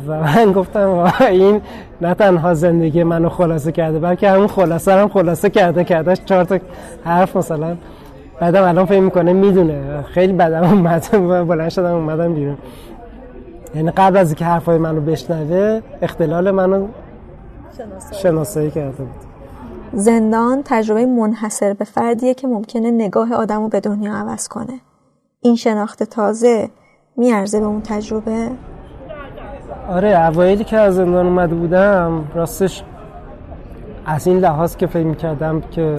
و من گفتم این نه تنها زندگی منو خلاصه کرده بلکه همون خلاصه هم خلاصه کرده کرده چهار تا حرف مثلا بعدم الان فکر می‌کنه می‌دونه. خیلی بعدم اومد بلند شدم اومدم بیرون. یعنی قبل از اینکه حرفای منو بشنوه اختلال منو شناسایی کرده بود. زندان تجربه منحصر به فردیه که ممکنه نگاه آدمو به دنیا عوض کنه. این شناخت تازه میارزه به اون تجربه؟ آره اوایلی که از زندان اومده بودم راستش از این لحاظ که فکر می‌کردم که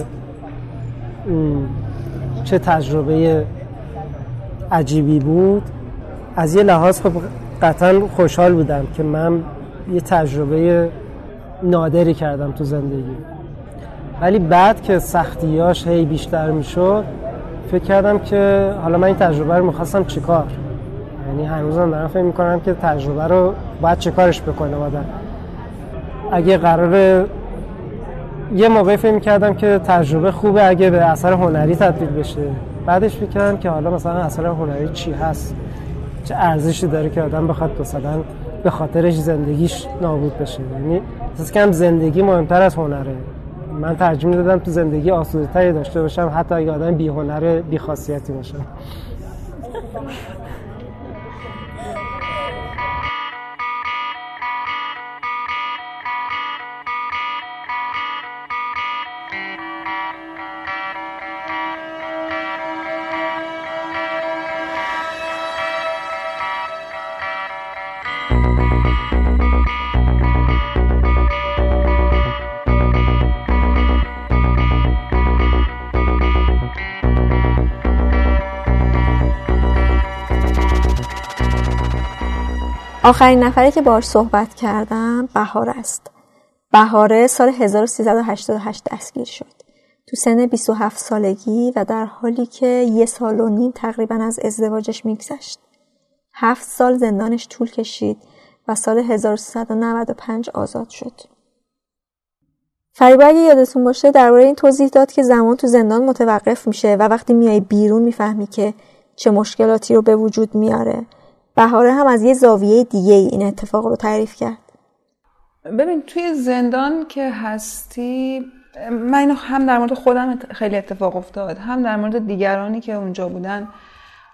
چه تجربه عجیبی بود از یه لحاظ خب قطعا خوشحال بودم که من یه تجربه نادری کردم تو زندگی. ولی بعد که سختیاش هی بیشتر می‌شد فکر کردم که حالا من این تجربه رو می‌خواستم چیکار؟ یعنی هنوزم دارم فکر می‌کنم که تجربه رو باید چیکارش بکنه آدم اگه قرار یه موقعی فکر می‌کردم که تجربه خوبه اگه به اثر هنری تبدیل بشه. بعدش فکر که حالا مثلا اثر هنری چی هست؟ چه ارزشی داره که آدم بخواد مثلا به خاطرش زندگیش نابود بشه؟ یعنی اساس کم زندگی مهمتر از هنره. من ترجمه دادم تو زندگی آسوده داشته باشم حتی اگه آدم بی هنر بی خاصیتی باشه. آخرین نفری که باهاش صحبت کردم بهار است. بهاره سال 1388 دستگیر شد. تو سن 27 سالگی و در حالی که یه سال و نیم تقریبا از ازدواجش میگذشت. هفت سال زندانش طول کشید و سال 1395 آزاد شد. فریبا اگه یادتون باشه درباره این توضیح داد که زمان تو زندان متوقف میشه و وقتی میای بیرون می‌فهمی که چه مشکلاتی رو به وجود میاره بهاره هم از یه زاویه دیگه این اتفاق رو تعریف کرد. ببین توی زندان که هستی من هم در مورد خودم خیلی اتفاق افتاد هم در مورد دیگرانی که اونجا بودن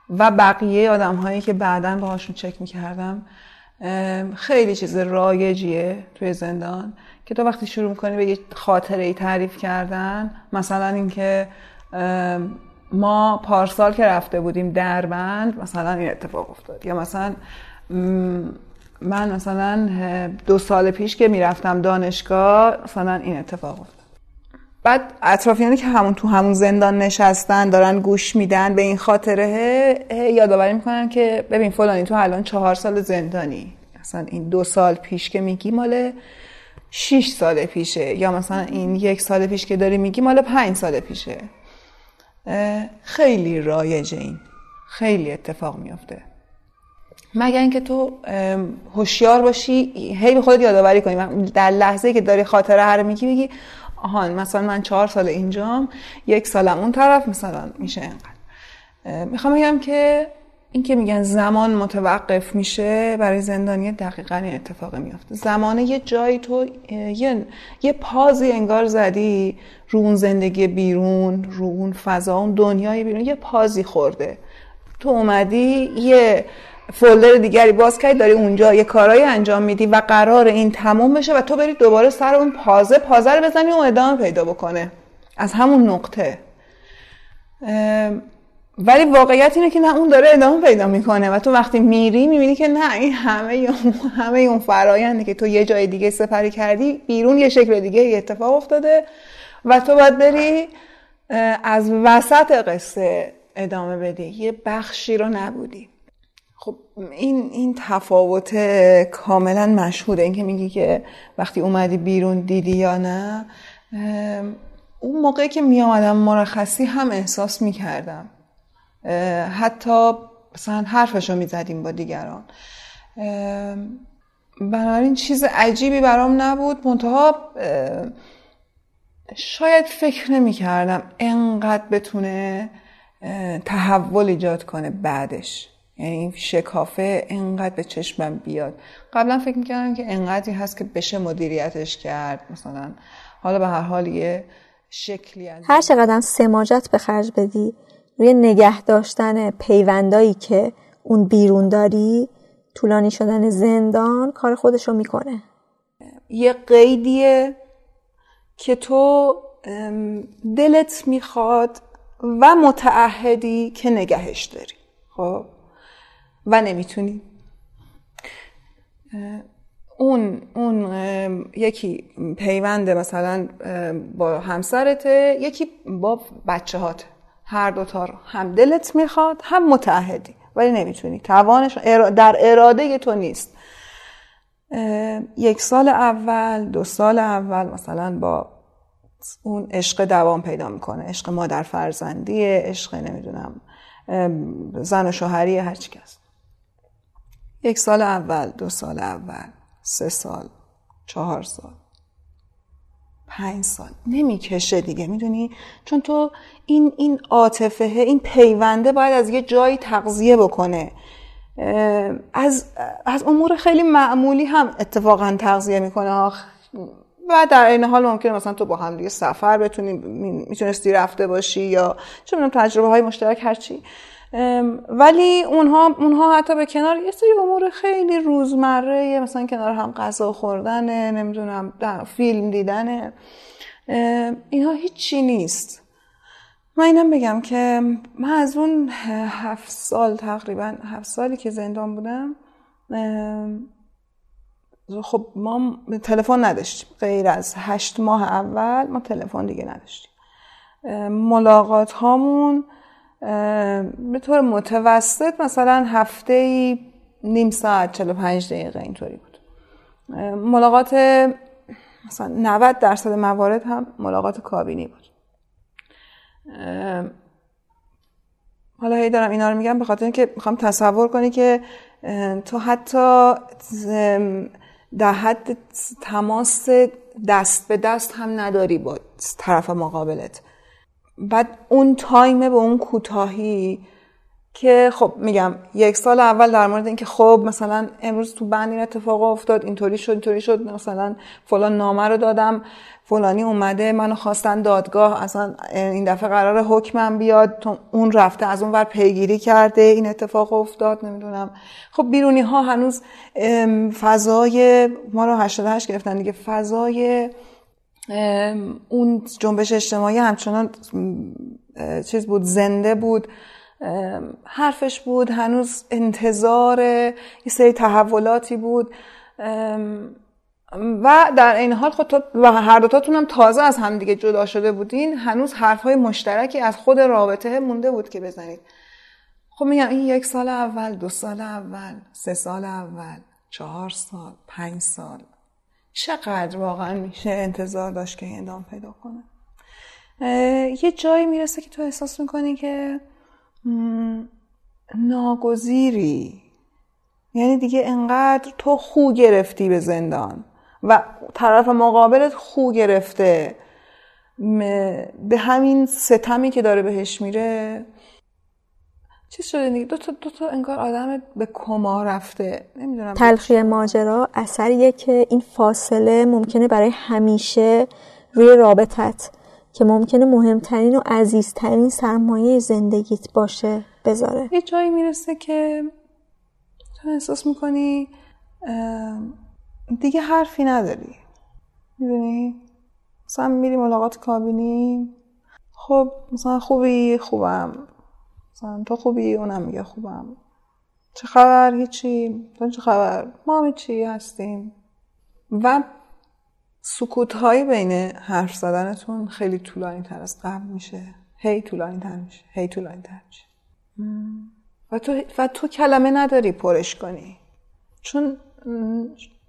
و بقیه آدم هایی که بعدا باهاشون چک می‌کردم خیلی چیز رایجیه توی زندان که تو وقتی شروع می‌کنی به یه خاطره ای تعریف کردن مثلا اینکه ما پارسال که رفته بودیم دربند مثلا این اتفاق افتاد. یا مثلا من مثلا دو سال پیش که می‌رفتم دانشگاه مثلا این اتفاق افتاد. بعد اطرافیانی که همون تو همون زندان نشستن دارن گوش میدن به این خاطره یادآوری می‌کنن که ببین فلانی تو الان چهار سال زندانی. مثلا این دو سال پیش که میگی مال شیش سال پیشه. یا مثلا این یک سال پیش که داری میگی مال پنج سال پیشه. خیلی رایجه این. خیلی اتفاق میافته. مگر اینکه تو هوشیار باشی هی به خودت یادآوری کنی. در لحظه که داری خاطره هر میگی بگی آهان مثلا من چهار سال اینجام یک سالم اون طرف مثلا میشه اینقدر. می‌خوام بگم که این که میگن زمان متوقف میشه برای زندانی دقیقا این اتفاق میافته. زمانه یه جایی تو یه, یه پازی انگار زدی رو اون زندگی بیرون رو اون فضا اون دنیای بیرون یه پازی خورده. تو اومدی یه فولدر دیگری باز کردی داری اونجا یه کارایی انجام میدی و قرار این تموم بشه و تو بری دوباره سر اون پازه پازه رو بزنی و ادامه پیدا بکنه. از همون نقطه. ولی واقعیت اینه که نه اون داره ادامه پیدا می‌کنه و تو وقتی میری می‌بینی که نه این همه همه اون فراینده که تو یه جای دیگه سپری کردی بیرون یه شکل دیگه اتفاق افتاده و تو باید بری از وسط قصه ادامه بدی. یه بخشی رو نبودی. خب این این تفاوت کاملا مشهوده. این که میگی که وقتی اومدی بیرون دیدی یا نه اون موقعی که می آمدم مرخصی هم احساس می کردم حتی مثلا حرفش رو می زدیم با دیگران. بنابراین چیز عجیبی برام نبود. منتها شاید فکر نمی کردم انقدر بتونه تحول ایجاد کنه بعدش. یعنی شکافه انقدر به چشمم بیاد. قبلا فکر می‌کردم که انقدری هست که بشه مدیریتش کرد. مثلا حالا به هر حال یه شکلی هر چقدر سماجت به خرج بدی روی نگه داشتن پیوندایی که اون بیرون داری طولانی شدن زندان کار خودش رو می‌کنه. یه قیدیه که تو دلت می‌خواد و متعهدی که نگهش داری خب؟ و نمی‌تونی. اون اون یکی پیوند مثلا با همسرته یکی با بچه هات هر دوتا رو هم دلت می‌خواد هم متعهدی. ولی نمی‌تونی. توانش در اراده تو نیست. یک سال اول دو سال اول مثلا با اون عشق دوام پیدا می‌کنه. عشق مادر فرزندیه عشق نمی‌دونم زن و شوهری هرچی کس یک سال اول دو سال اول سه سال چهار سال. پنج سال. نمی‌کشه دیگه می‌دونی؟ چون تو این این عاطفه این پیونده باید از یه جایی تغذیه بکنه. از از امور خیلی معمولی هم اتفاقا تغذیه می‌کنه. و در این حال ممکنه مثلا تو با هم دیگه سفر بتونی می‌تونستی رفته باشی یا چه می‌دونم تجربه های مشترک هرچی. ولی اونها اونها حتی به کنار یه سری امور خیلی روزمره مثلا کنار هم غذا خوردن نمی‌دونم فیلم دیدن اینها هیچی نیست. من اینم بگم که من از اون هفت سال تقریبا هفت سالی که زندان بودم خب ما تلفن نداشتیم. غیر از هشت ماه اول ما تلفن دیگه نداشتیم. ملاقات هامون به طور متوسط مثلا هفته ای نیم ساعت 45 دقیقه اینطوری بود. ملاقات مثلا 90 درصد موارد هم ملاقات کابینی بود. حالا هی دارم اینا رو میگم به خاطر اینکه می‌خوام تصور کنی که تو حتی در حد تماس دست به دست هم نداری با طرف مقابلت. بعد اون تایمه به اون کوتاهی که خب میگم یک سال اول در مورد اینکه خب مثلا امروز تو بند این اتفاق افتاد اینطوری شد اینطوری شد مثلا فلان نامه رو دادم فلانی اومده منو خواستن دادگاه اصلا این دفعه قرار حکمم بیاد اون رفته از اون ور پیگیری کرده این اتفاق افتاد نمی‌دونم. خب بیرونی ها هنوز فضای ما رو 88 گرفتن دیگه فضای اون جنبش اجتماعی همچنان چیز بود زنده بود. حرفش بود هنوز انتظار یه سری تحولاتی بود. و در این حال خود و هر دوتاتون هم تازه از همدیگه جدا شده بودین. هنوز حرفهای مشترکی از خود رابطه مونده بود که بزنید. خب میگم این یک سال اول دو سال اول سه سال اول چهار سال پنج سال. چقدر واقعا میشه انتظار داشت که این ادامه پیدا کنه. یه جایی می‌رسه که تو احساس می‌کنی که ناگزیری. یعنی دیگه انقدر تو خو گرفتی به زندان و طرف مقابلت خو گرفته. به همین ستمی که داره بهش میره چیز شده دیگه؟ دو تا, دو تا انگار آدم به کما رفته. نمی‌دونم. تلخی ماجرا اثریه که این فاصله ممکنه برای همیشه روی رابطت که ممکنه مهمترین و عزیزترین سرمایه زندگیت باشه بذاره. یه جایی می‌رسه که تو احساس می‌کنی دیگه حرفی نداری. می‌دونی؟ مثلا میری ملاقات کابینی. خب مثلا خوبی؟ خوبم. مثلا تو خوبی؟ اونم میگه خوبم. چه خبر؟ هیچی. تو چه خبر؟ ما چی هستیم. و سکوت های بین حرف زدنتون خیلی طولانی تر از قبل میشه. هی طولانی تر میشه. هی طولانی تر میشه. و تو, و تو کلمه نداری پرش کنی. چون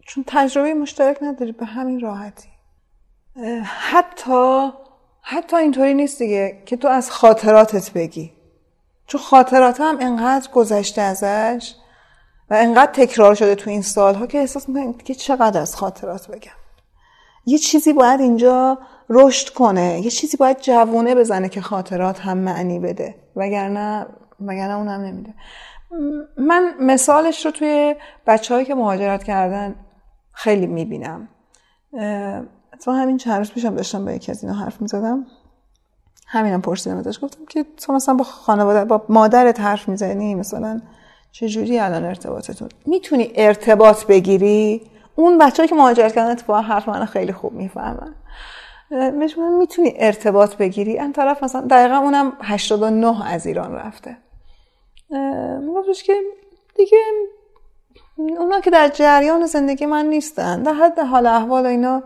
چون تجربه مشترک نداری به همین راحتی. حتی حتی اینطوری نیست دیگه که تو از خاطراتت بگی. چون خاطرات هم انقدر گذشته ازش و انقدر تکرار شده تو این سالها که احساس می‌کنم که چقدر از خاطرات بگم. یه چیزی باید اینجا رشد کنه یه چیزی باید جوونه بزنه که خاطرات هم معنی بده. وگرنه وگرنه اونم نمیده. من مثالش رو توی بچه که مهاجرت کردن خیلی می‌بینم. اتفاقا همین چند روز پیشم داشتم با یکی از اینا حرف می‌زدم. همینم پرسیدم ازش. گفتم که تو مثلا با خانواده با مادرت حرف می‌زنی؟ مثلا چجوری الان ارتباطتون؟ می‌تونی ارتباط بگیری؟ اون بچه‌ای که مهاجرت کردن اتفاقا حرف من خیلی خوب می‌فهمن. بهش می‌تونی ارتباط بگیری؟ این طرف مثلا دقیقا اونم 89 از ایران رفته. میگفتش که دیگه اونا که در جریان زندگی من نیستن. در حد حال احوال اینا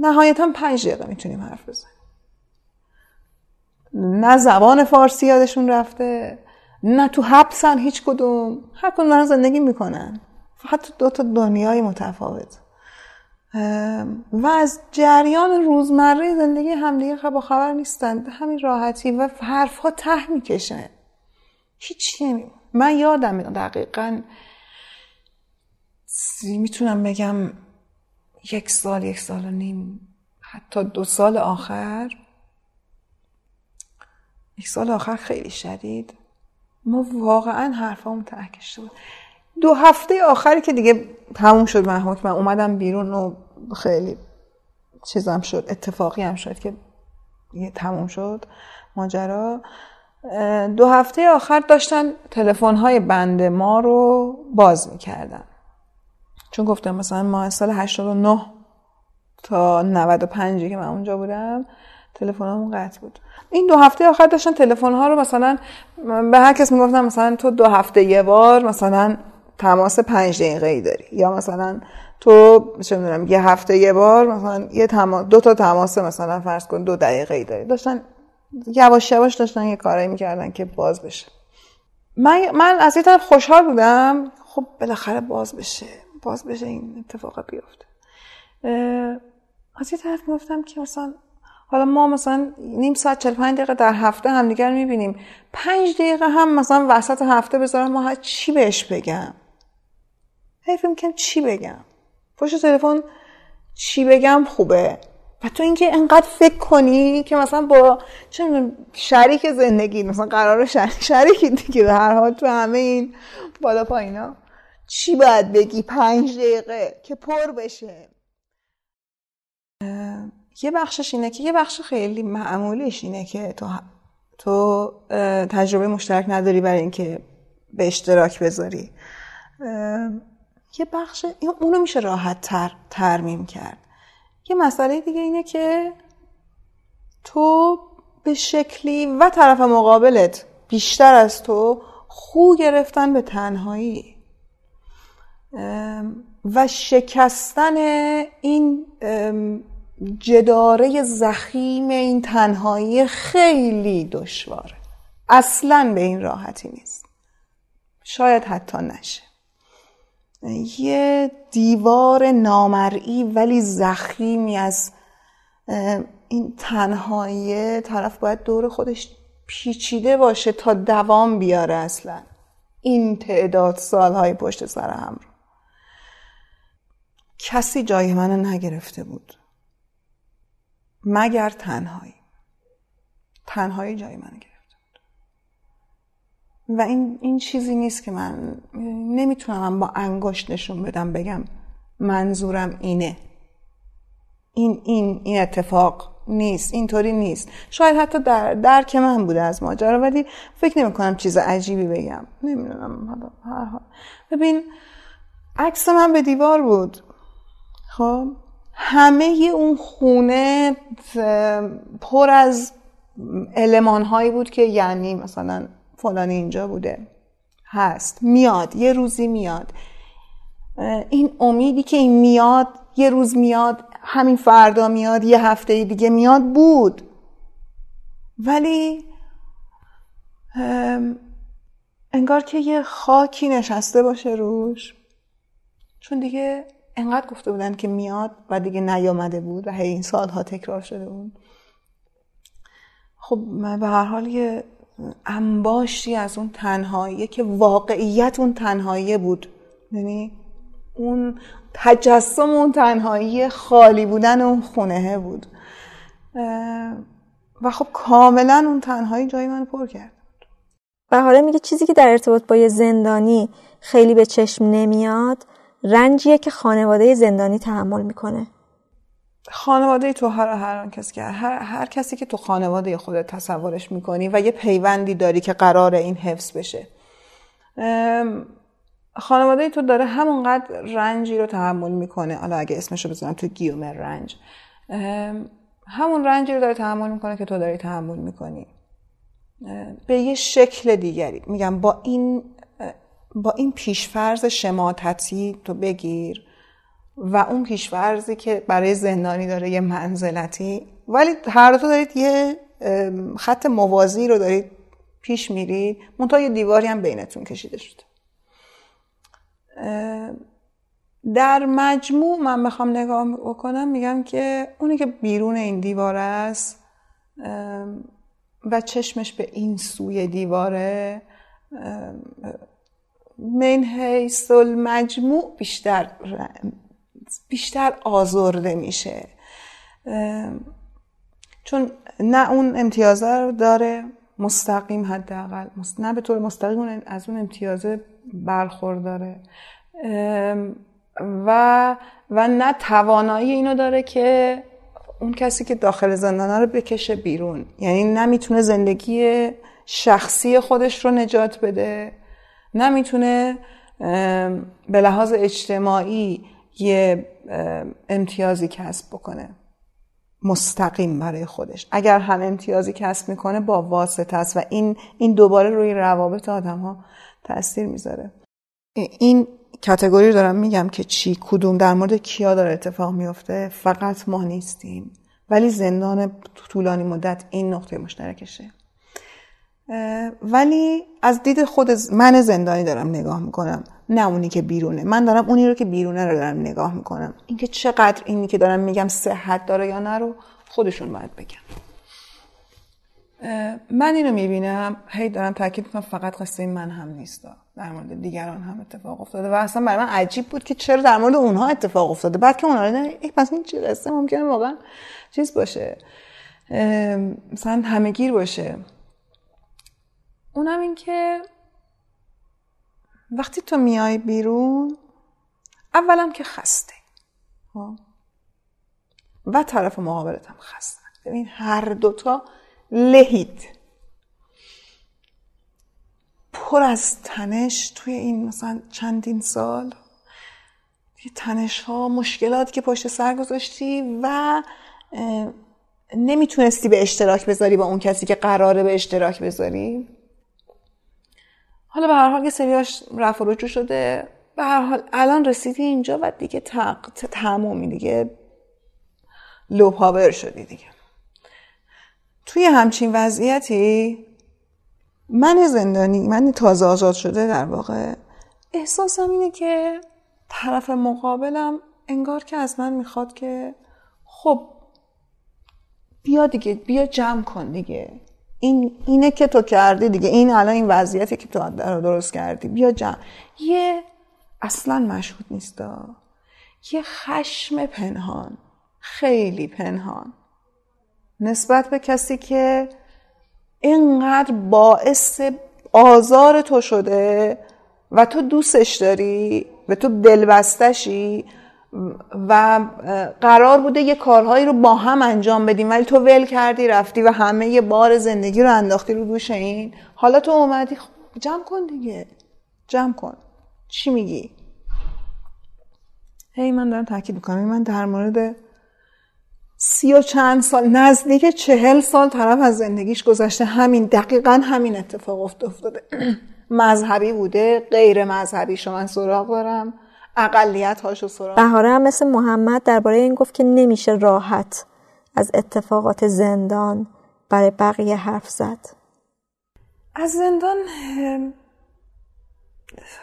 نهایتا پنج دقیقه می‌تونیم حرف بزنیم. نه زبان فارسی یادشون رفته نه تو حبسن هیچ کدوم. هر کدوم دارن زندگی می‌کنن. فقط دو تا دنیای متفاوت. و از جریان روزمره زندگی همدیگه با خبر نیستن. به همین راحتی و حرفها ته می‌کشه. هیچی نمی من یادم دقیقا می‌تونم بگم یک سال یک سال و نیم حتی دو سال آخر یک سال آخر خیلی شدید. ما واقعا حرفامون ته کشته بود. دو هفته آخری که دیگه تموم شد من اومدم بیرون و خیلی چیزم شد اتفاقی هم شد که تموم شد ماجرا. دو هفته آخر داشتن تلفن های بند ما رو باز می‌کردن. چون گفتم مثلا ما سال 89 تا 95 که من اونجا بودم تلفنمون قطع بود. این دو هفته آخر داشتن تلفن ها رو مثلا به هر کس می‌گفتن مثلا تو دو هفته یه بار مثلا تماس پنج دقیقه ای داری. یا مثلا تو چه می‌دونم یه هفته یه بار مثلا یه تماس دو تا تماس مثلا فرض کن دو دقیقه ای داری. داشتن یواش یواش داشتن یه کارایی می‌کردن که باز بشه. من من از یه طرف خوشحال بودم. خب بالاخره باز بشه. باز بشه این اتفاق بیفته. از یه طرف گفتم که مثلا حالا ما مثلا نیم ساعت 45 دقیقه در هفته همدیگر می‌بینیم. پنج دقیقه هم مثلا وسط هفته بذارم ما چی بهش بگم. حیف می‌کنم چی بگم؟ پشت تلفن چی بگم خوبه؟ و تو اینکه انقدر فکر کنی که مثلا با چه شریک زندگی مثلا قرار شریک شریکی دیگه به هر حال تو همه این بالا پایینا. چی باید بگی پنج دقیقه که پر بشه؟ یه بخشش اینه که یه بخش خیلی معمولیش اینه که تو تو تجربه مشترک نداری برای اینکه به اشتراک بذاری. یه بخش اونو میشه راحت تر ترمیم کرد. یه مسئله دیگه اینه که تو به شکلی و طرف مقابلت بیشتر از تو خو گرفتن به تنهایی. و شکستن این جداره زخیم این تنهایی خیلی دشواره. اصلا به این راحتی نیست. شاید حتی نشه. یه دیوار نامرئی ولی زخیمی از این تنهایی طرف باید دور خودش پیچیده باشه تا دوام بیاره اصلا. این تعداد سالهای پشت سر هم رو. کسی جای منو نگرفته بود. مگر تنهایی. تنهایی جای منو گرفته و این, این چیزی نیست که من نمی‌تونم با انگشت نشون بدم بگم منظورم اینه. این این این اتفاق نیست اینطوری نیست. شاید حتی در درک من بوده از ماجرا ولی فکر نمی کنم چیز عجیبی بگم. نمی‌دونم. هر حال. ببین عکس من به دیوار بود. خب؟ همه اون خونه پر از علمان هایی بود که یعنی مثلا فلانی اینجا بوده هست میاد یه روزی میاد. این امیدی که این میاد یه روز میاد همین فردا میاد یه هفته دیگه میاد بود. ولی انگار که یه خاکی نشسته باشه روش. چون دیگه انقدر گفته بودن که میاد و دیگه نیامده بود و هی این سالها تکرار شده بود. خب به هر حال یه انباشتی از اون تنهایی که واقعیت اون تنهایی بود. یعنی اون تجسم اون تنهایی خالی بودن اون خونه بود. و خب کاملا اون تنهایی جای من پر کرد. و حالا میگه چیزی که در ارتباط با یه زندانی خیلی به چشم نمیاد رنجیه که خانواده زندانی تحمل می‌کنه. خانواده تو هر هر کسی که هر, هر کسی که تو خانواده خودت تصورش می‌کنی و یه پیوندی داری که قرار این حفظ بشه. خانواده تو داره همونقدر رنجی رو تحمل می‌کنه. حالا اگه اسمشو بزنم تو گیومر رنج. همون رنجی رو داره تحمل می‌کنه که تو داری تحمل می‌کنی. به یه شکل دیگری. میگم با این با این پیشفرز شماتتی تو بگیر و اون پیشفرزی که برای زندانی داره یه منزلتی ولی هر دو دارید یه خط موازی رو دارید پیش میرید منتها یه دیواری هم بینتون کشیده شده در مجموع من بخوام نگاه بکنم میگم که اونی که بیرون این دیوار است و چشمش به این سوی دیواره من حیث المجموع بیشتر بیشتر آزرده میشه. چون نه اون امتیازه رو داره مستقیم حداقل. نه به طور مستقیم از اون امتیازه برخورداره و و نه توانایی اینو داره که اون کسی که داخل زندانه رو بکشه بیرون. یعنی نمی‌تونه زندگی شخصی خودش رو نجات بده. نمی‌تونه به لحاظ اجتماعی یه امتیازی کسب بکنه. مستقیم برای خودش. اگر هم امتیازی کسب می‌کنه با واسطه است و این این دوباره روی روابط آدم ها تاثیر می‌ذاره. این کتگوری رو دارم میگم که چی کدوم در مورد کیا داره اتفاق میفته فقط ما نیستیم. ولی زندان طولانی مدت این نقطه مشترکشه. ولی از دید خود من زندانی دارم نگاه می‌کنم نه اونی که بیرونه. من دارم اونی رو که بیرونه رو دارم نگاه می‌کنم. اینکه چقدر اینی که دارم میگم صحت داره یا نه رو خودشون باید بگم من اینو می‌بینم هی دارم تاکید می‌کنم فقط قصه من هم نیست. در مورد دیگران هم اتفاق افتاده و اصلا برای من عجیب بود که چرا در مورد اونها اتفاق افتاده. بعد که اونها رو پس این چی قصه ممکنه واقعا چیز باشه. مثلا همهگیر باشه. اونم این که وقتی تو میای بیرون اولم که خسته. خب؟ و طرف مقابلت هم خسته. ببین هر دوتا لهید. پر از تنش توی این مثلا چندین سال. تنش ها مشکلاتی که پشت سر گذاشتی و نمی‌تونستی به اشتراک بذاری با اون کسی که قراره به اشتراک بذاری. حالا به هر حال یه سریاش رفع رجوع شده به هر حال الان رسیدی اینجا و دیگه تمومی دیگه لو پاور شدی دیگه. توی همچین وضعیتی من زندانی من تازه آزاد شده در واقع احساسم اینه که طرف مقابلم انگار که از من می‌خواد که خب بیا دیگه بیا جمع کن دیگه. این اینه که تو کردی دیگه. این الان این وضعیتی که تو درست کردی. بیا جمع یه اصلا مشهود نیست یه خشم پنهان. خیلی پنهان. نسبت به کسی که اینقدر باعث آزار تو شده و تو دوستش داری و تو دلبستشی و قرار بوده یه کارهایی رو با هم انجام بدیم ولی تو ول کردی رفتی و همه یه بار زندگی رو انداختی رو دوش این. حالا تو اومدی خب جمع کن دیگه. جمع کن. چی میگی؟ هی من دارم تاکید می‌کنم. من در مورد سی و چند سال نزدیک چهل سال طرف از زندگیش گذشته. همین دقیقا همین اتفاق افتاده. مذهبی بوده غیر مذهبی. شما من سراغ دارم اقلیت هاشو سراغ. بهاره هم مثل محمد درباره این گفت که نمیشه راحت از اتفاقات زندان برای بقیه حرف زد. از زندان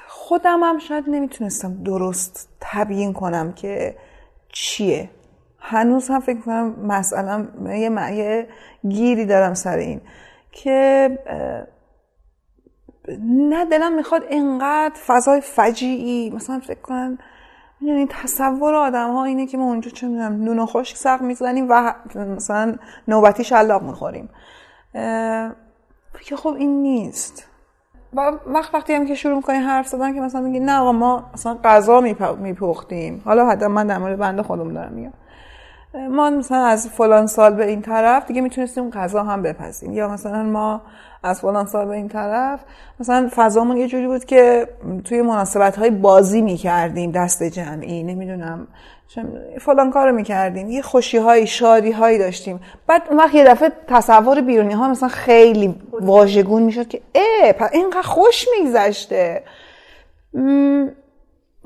خودم هم شاید نمی‌تونستم درست تبیین کنم که چیه. هنوز هم فکر کنم مثلا یه معیه گیری دارم سر این که نه دلم می‌خواد اینقدر فضای فجیعی مثلا فکر کنم می‌دونی تصور آدم ها اینه که ما اونجا چه می‌دونم نون خشک سق می‌زنیم و مثلا نوبتی شلاق می‌خوریم. که خب این نیست. و وقت وقتی هم که شروع می‌کنی حرف زدن که مثلا میگی نه آقا ما مثلا غذا میپختیم. حالا حتی من در مورد بنده خودم دارم میگم. ما مثلا از فلان سال به این طرف دیگه می‌تونستیم غذا هم بپزیم. یا مثلا ما از فلان سال به این طرف مثلا فضامون یه جوری بود که توی مناسبت های بازی می‌کردیم دست جمعی نمی‌دونم فلان کارو می‌کردیم یه خوشی های شادی هایی داشتیم. بعد اون وقت یه دفعه تصور بیرونی ها مثلا خیلی واژگون می‌شد که اه اینقدر خوش میگذشته.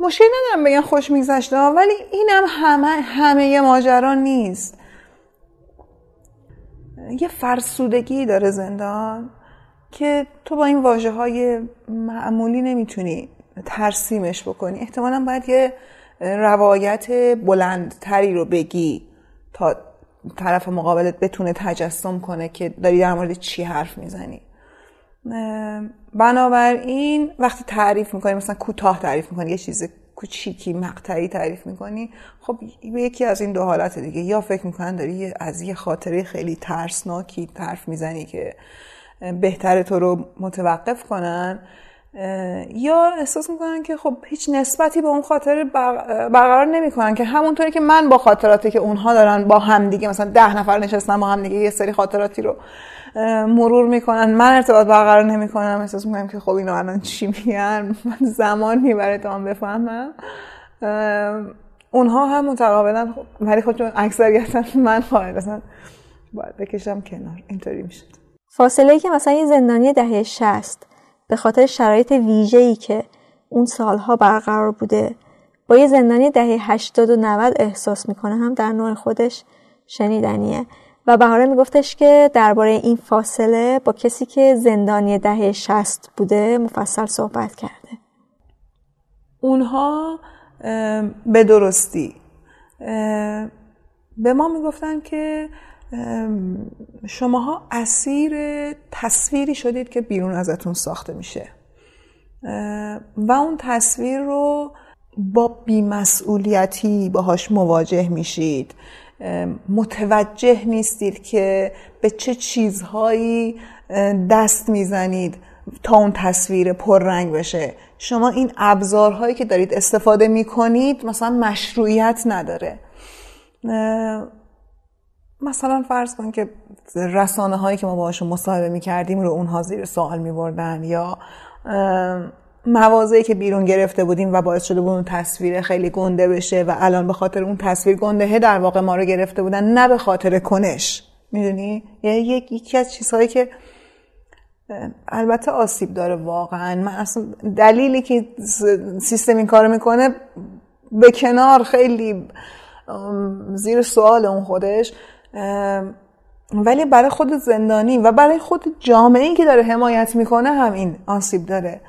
مشکل ندارم بگم خوش میگذشته ولی اینم همه همه ماجرا نیست. یه فرسودگی داره زندان که تو با این واجه های معمولی نمی‌تونی ترسیمش بکنی. احتمالا باید یه روایت بلندتری رو بگی تا طرف مقابلت بتونه تجسم کنه که داری در مورد چی حرف می‌زنی. بنابراین وقتی تعریف می‌کنی مثلا کوتاه تعریف می‌کنی یه چیز کوچیکی مقطعی تعریف می‌کنی خب به یکی از این دو حالت دیگه. یا فکر می‌کنن داری از یه خاطره خیلی ترسناکی حرف می‌زنی که بهتره تو رو متوقف کنن یا احساس می‌کنن که خب هیچ نسبتی به اون خاطر برقرار نمی‌کنن که همونطوری که من با خاطراتی که اونها دارن با همدیگه مثلا ده نفر نشستن با همدیگه یه سری خاطراتی رو مرور می‌کنن. من ارتباط برقرار نمی‌کنم. احساس می‌کنم که خب اینا الان چی میگن. زمان می‌بره تا من بفهمم. اونها هم متقابلا ولی خودشون اکثریتا من مثلا باید بکشم کنار. اینطوری میشه فاصله ای که مثلا یه زندانی دهه شست به خاطر شرایط ویژه‌ای که اون سالها برقرار بوده با یه زندانی دهه 80 و 90 احساس می‌کنه. هم در نوع خودش شنیدنیه. و بهاره میگفتش که درباره این فاصله با کسی که زندانی دهه 60 بوده مفصل صحبت کرده. اونها به درستی به ما می‌گفتن که شماها اسیر تصویری شدید که بیرون ازتون ساخته میشه. و اون تصویر رو با بیمسئولیتی باهاش مواجه میشید. متوجه نیستید که به چه چیزهایی دست می‌زنید تا اون تصویر پررنگ بشه. شما این ابزارهایی که دارید استفاده می‌کنید مثلا مشروعیت نداره. مثلا فرض کن که رسانه هایی که ما باشون مصاحبه می‌کردیم رو اونها زیر سوال میبردن یا موازهی که بیرون گرفته بودیم و باعث شده بود اون تصویر خیلی گنده بشه و الان به خاطر اون تصویر گندهه در واقع ما رو گرفته بودن نه به خاطر کنش. می‌دونی؟ یعنی یکی از چیزهایی که البته آسیب داره واقعا. من اصلا دلیلی که سیستم این کارو می‌کنه به کنار خیلی زیر سوال اون خودش ولی برای خود زندانی و برای خود جامعه که داره حمایت می‌کنه هم این آسیب داره.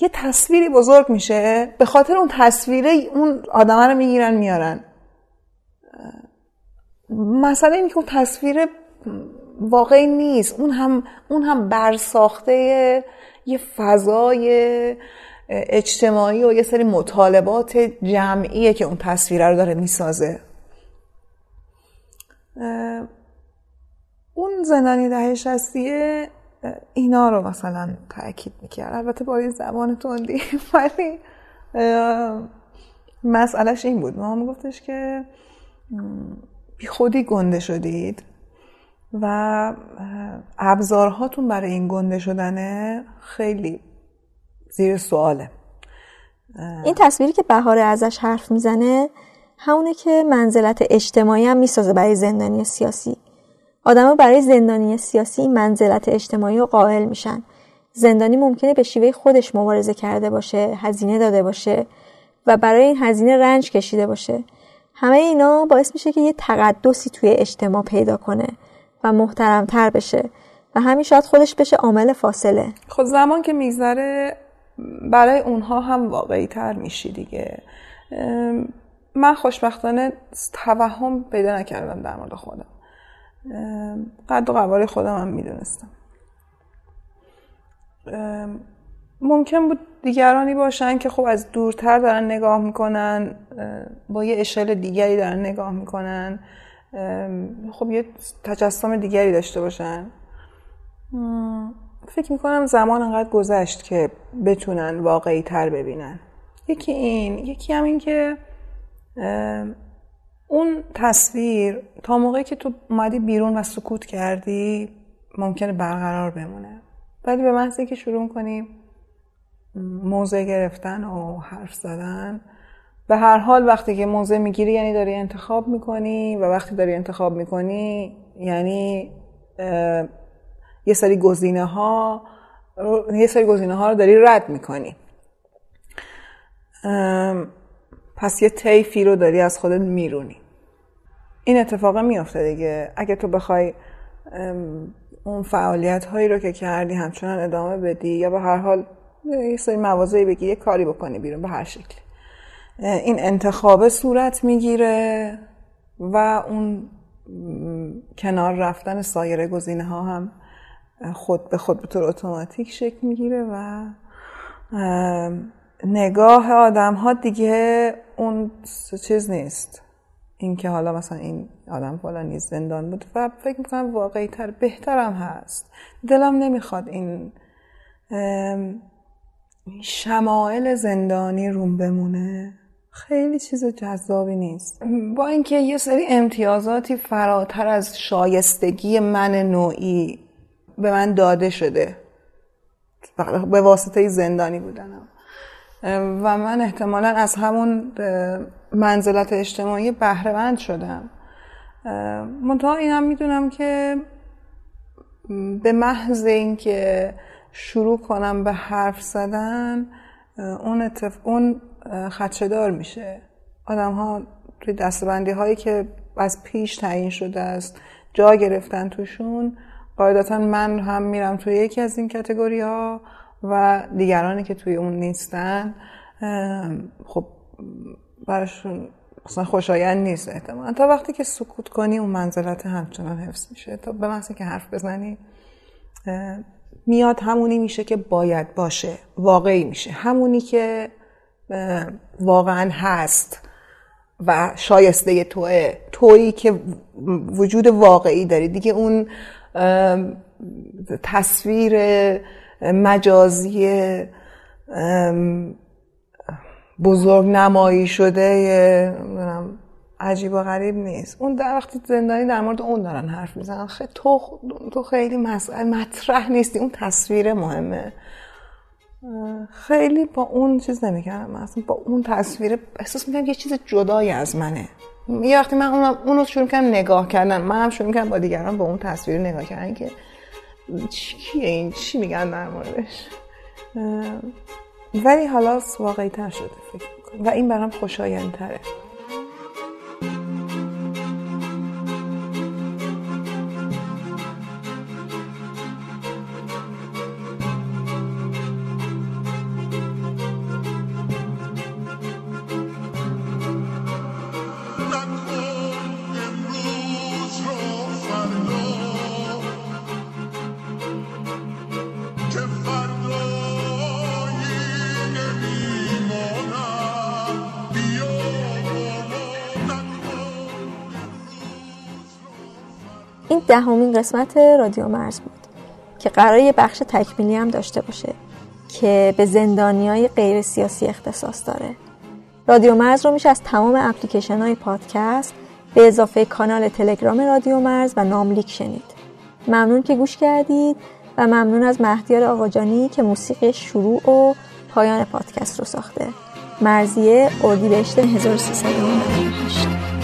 یه تصویری بزرگ میشه. به خاطر اون تصویره اون آدمه رو می‌گیرن میارن. مسئله اینه که اون تصویر واقعی نیست. اون هم اون هم برساخته یه فضای اجتماعی و یه سری مطالبات جمعیه که اون تصویره رو داره می‌سازه. اون زندانی ده شستیه اینا رو مثلا تاکید می‌کرد. البته با این زبان تندی. ولی مسئلهش این بود. ما میگفتش که بی خودی گنده شدید و ابزارهاتون برای این گنده شدنه خیلی زیر سواله. این تصویری که بهاره ازش حرف می‌زنه همونه که منزلت اجتماعی هم می‌سازه برای زندانی سیاسی. آدما برای زندانی سیاسی منزلت اجتماعی رو قائل میشن. زندانی ممکنه به شیوه خودش مبارزه کرده باشه هزینه داده باشه و برای این هزینه رنج کشیده باشه. همه اینا باعث میشه که یه تقدسی توی اجتماع پیدا کنه و محترمتر بشه و همین شاید خودش بشه عامل فاصله. خب زمان که میگذره برای اونها هم واقعی تر میشی دیگه. من خوشبختانه توهم پیدا نکردم در مورد خودم. قد و قواره خودم هم می‌دونستم. ممکن بود دیگرانی باشن که خب از دورتر دارن نگاه می‌کنن با یه اشل دیگری دارن نگاه می‌کنن. خب یه تجسم دیگری داشته باشن. فکر می‌کنم زمان انقدر گذشت که بتونن واقعی تر ببینن. یکی این یکی هم این که اون تصویر تا موقعی که تو اومدی بیرون و سکوت کردی ممکنه برقرار بمونه. ولی به محضی که شروع کنی موضع گرفتن و حرف زدن به هر حال وقتی که موضع می‌گیری یعنی داری انتخاب می‌کنی و وقتی داری انتخاب می‌کنی یعنی یه سری گزینه ها یه سری گزینه ها رو داری رد می‌کنی. پس یه طیفی رو داری از خودت میرونی. این اتفاق میافته دیگه. اگه تو بخوای اون فعالیت هایی رو که کردی همچنان ادامه بدی یا به هر حال یه سری موازهی بگی یه کاری بکنی بیرون به هر شکلی. این انتخاب صورت می‌گیره و اون کنار رفتن سایر گزینه ها هم خود به خود به طور اتوماتیک شکل می‌گیره و نگاه آدم ها دیگه اون چیز نیست. اینکه حالا مثلا این آدم فلانی زندان بود و فکر می‌کنم واقعی تر بهترم هست. دلم نمی‌خواد این شمایل زندانی روم بمونه. خیلی چیز جذابی نیست. با اینکه یه سری امتیازاتی فراتر از شایستگی من نوعی به من داده شده. به واسطه زندانی بودنم. و من احتمالا از همون منزلت اجتماعی بهرهمند شدم. منتها اینم می‌دونم که به محض اینکه شروع کنم به حرف زدن اون, اتف... اون خدشدار میشه. آدم ها توی دستبندی هایی که از پیش تعیین شده است جا گرفتن توشون قاعدتا من هم میرم توی یکی از این کتگوری ها و دیگرانی که توی اون نیستن خب براشون اصلا خوشایند نیست احتمال تا وقتی که سکوت کنی اون منزلت همچنان حفظ میشه. تا به محضی که حرف بزنی میاد همونی میشه که باید باشه واقعی میشه. همونی که واقعا هست و شایسته توه تویی که وجود واقعی داری. دیگه اون تصویر مجازی بزرگ نمایی شده عجیب و غریب نیست. اون در وقتی زندانی در مورد اون دارن حرف می‌زنن خیلی تو, تو خیلی مسئله مطرح نیستی. اون تصویر مهمه. خیلی با اون چیز نمی‌کردم اصلا با اون تصویر احساس می‌کنم یه چیز جدایی از منه. یه وقتی من اون رو شروع کردم نگاه کردن من هم شروع کردم با دیگران با اون تصویر نگاه کردن که کیه این؟ چی میگن در موردش؟ ولی حالا واقعی تر شده فکر و این برام خوشایندتره. این دهمین قسمت رادیو مرز بود که قرار یه بخش تکمیلی هم داشته باشه که به زندانی های غیر سیاسی اختصاص داره. رادیو مرز رو میشه از تمام اپلیکیشن های پادکست به اضافه کانال تلگرام رادیو مرز و ناملیک شنید. ممنون که گوش کردید و ممنون از مهدیار آقاجانی که موسیقی شروع و پایان پادکست رو ساخته. مرزیه اردیبهشت 1398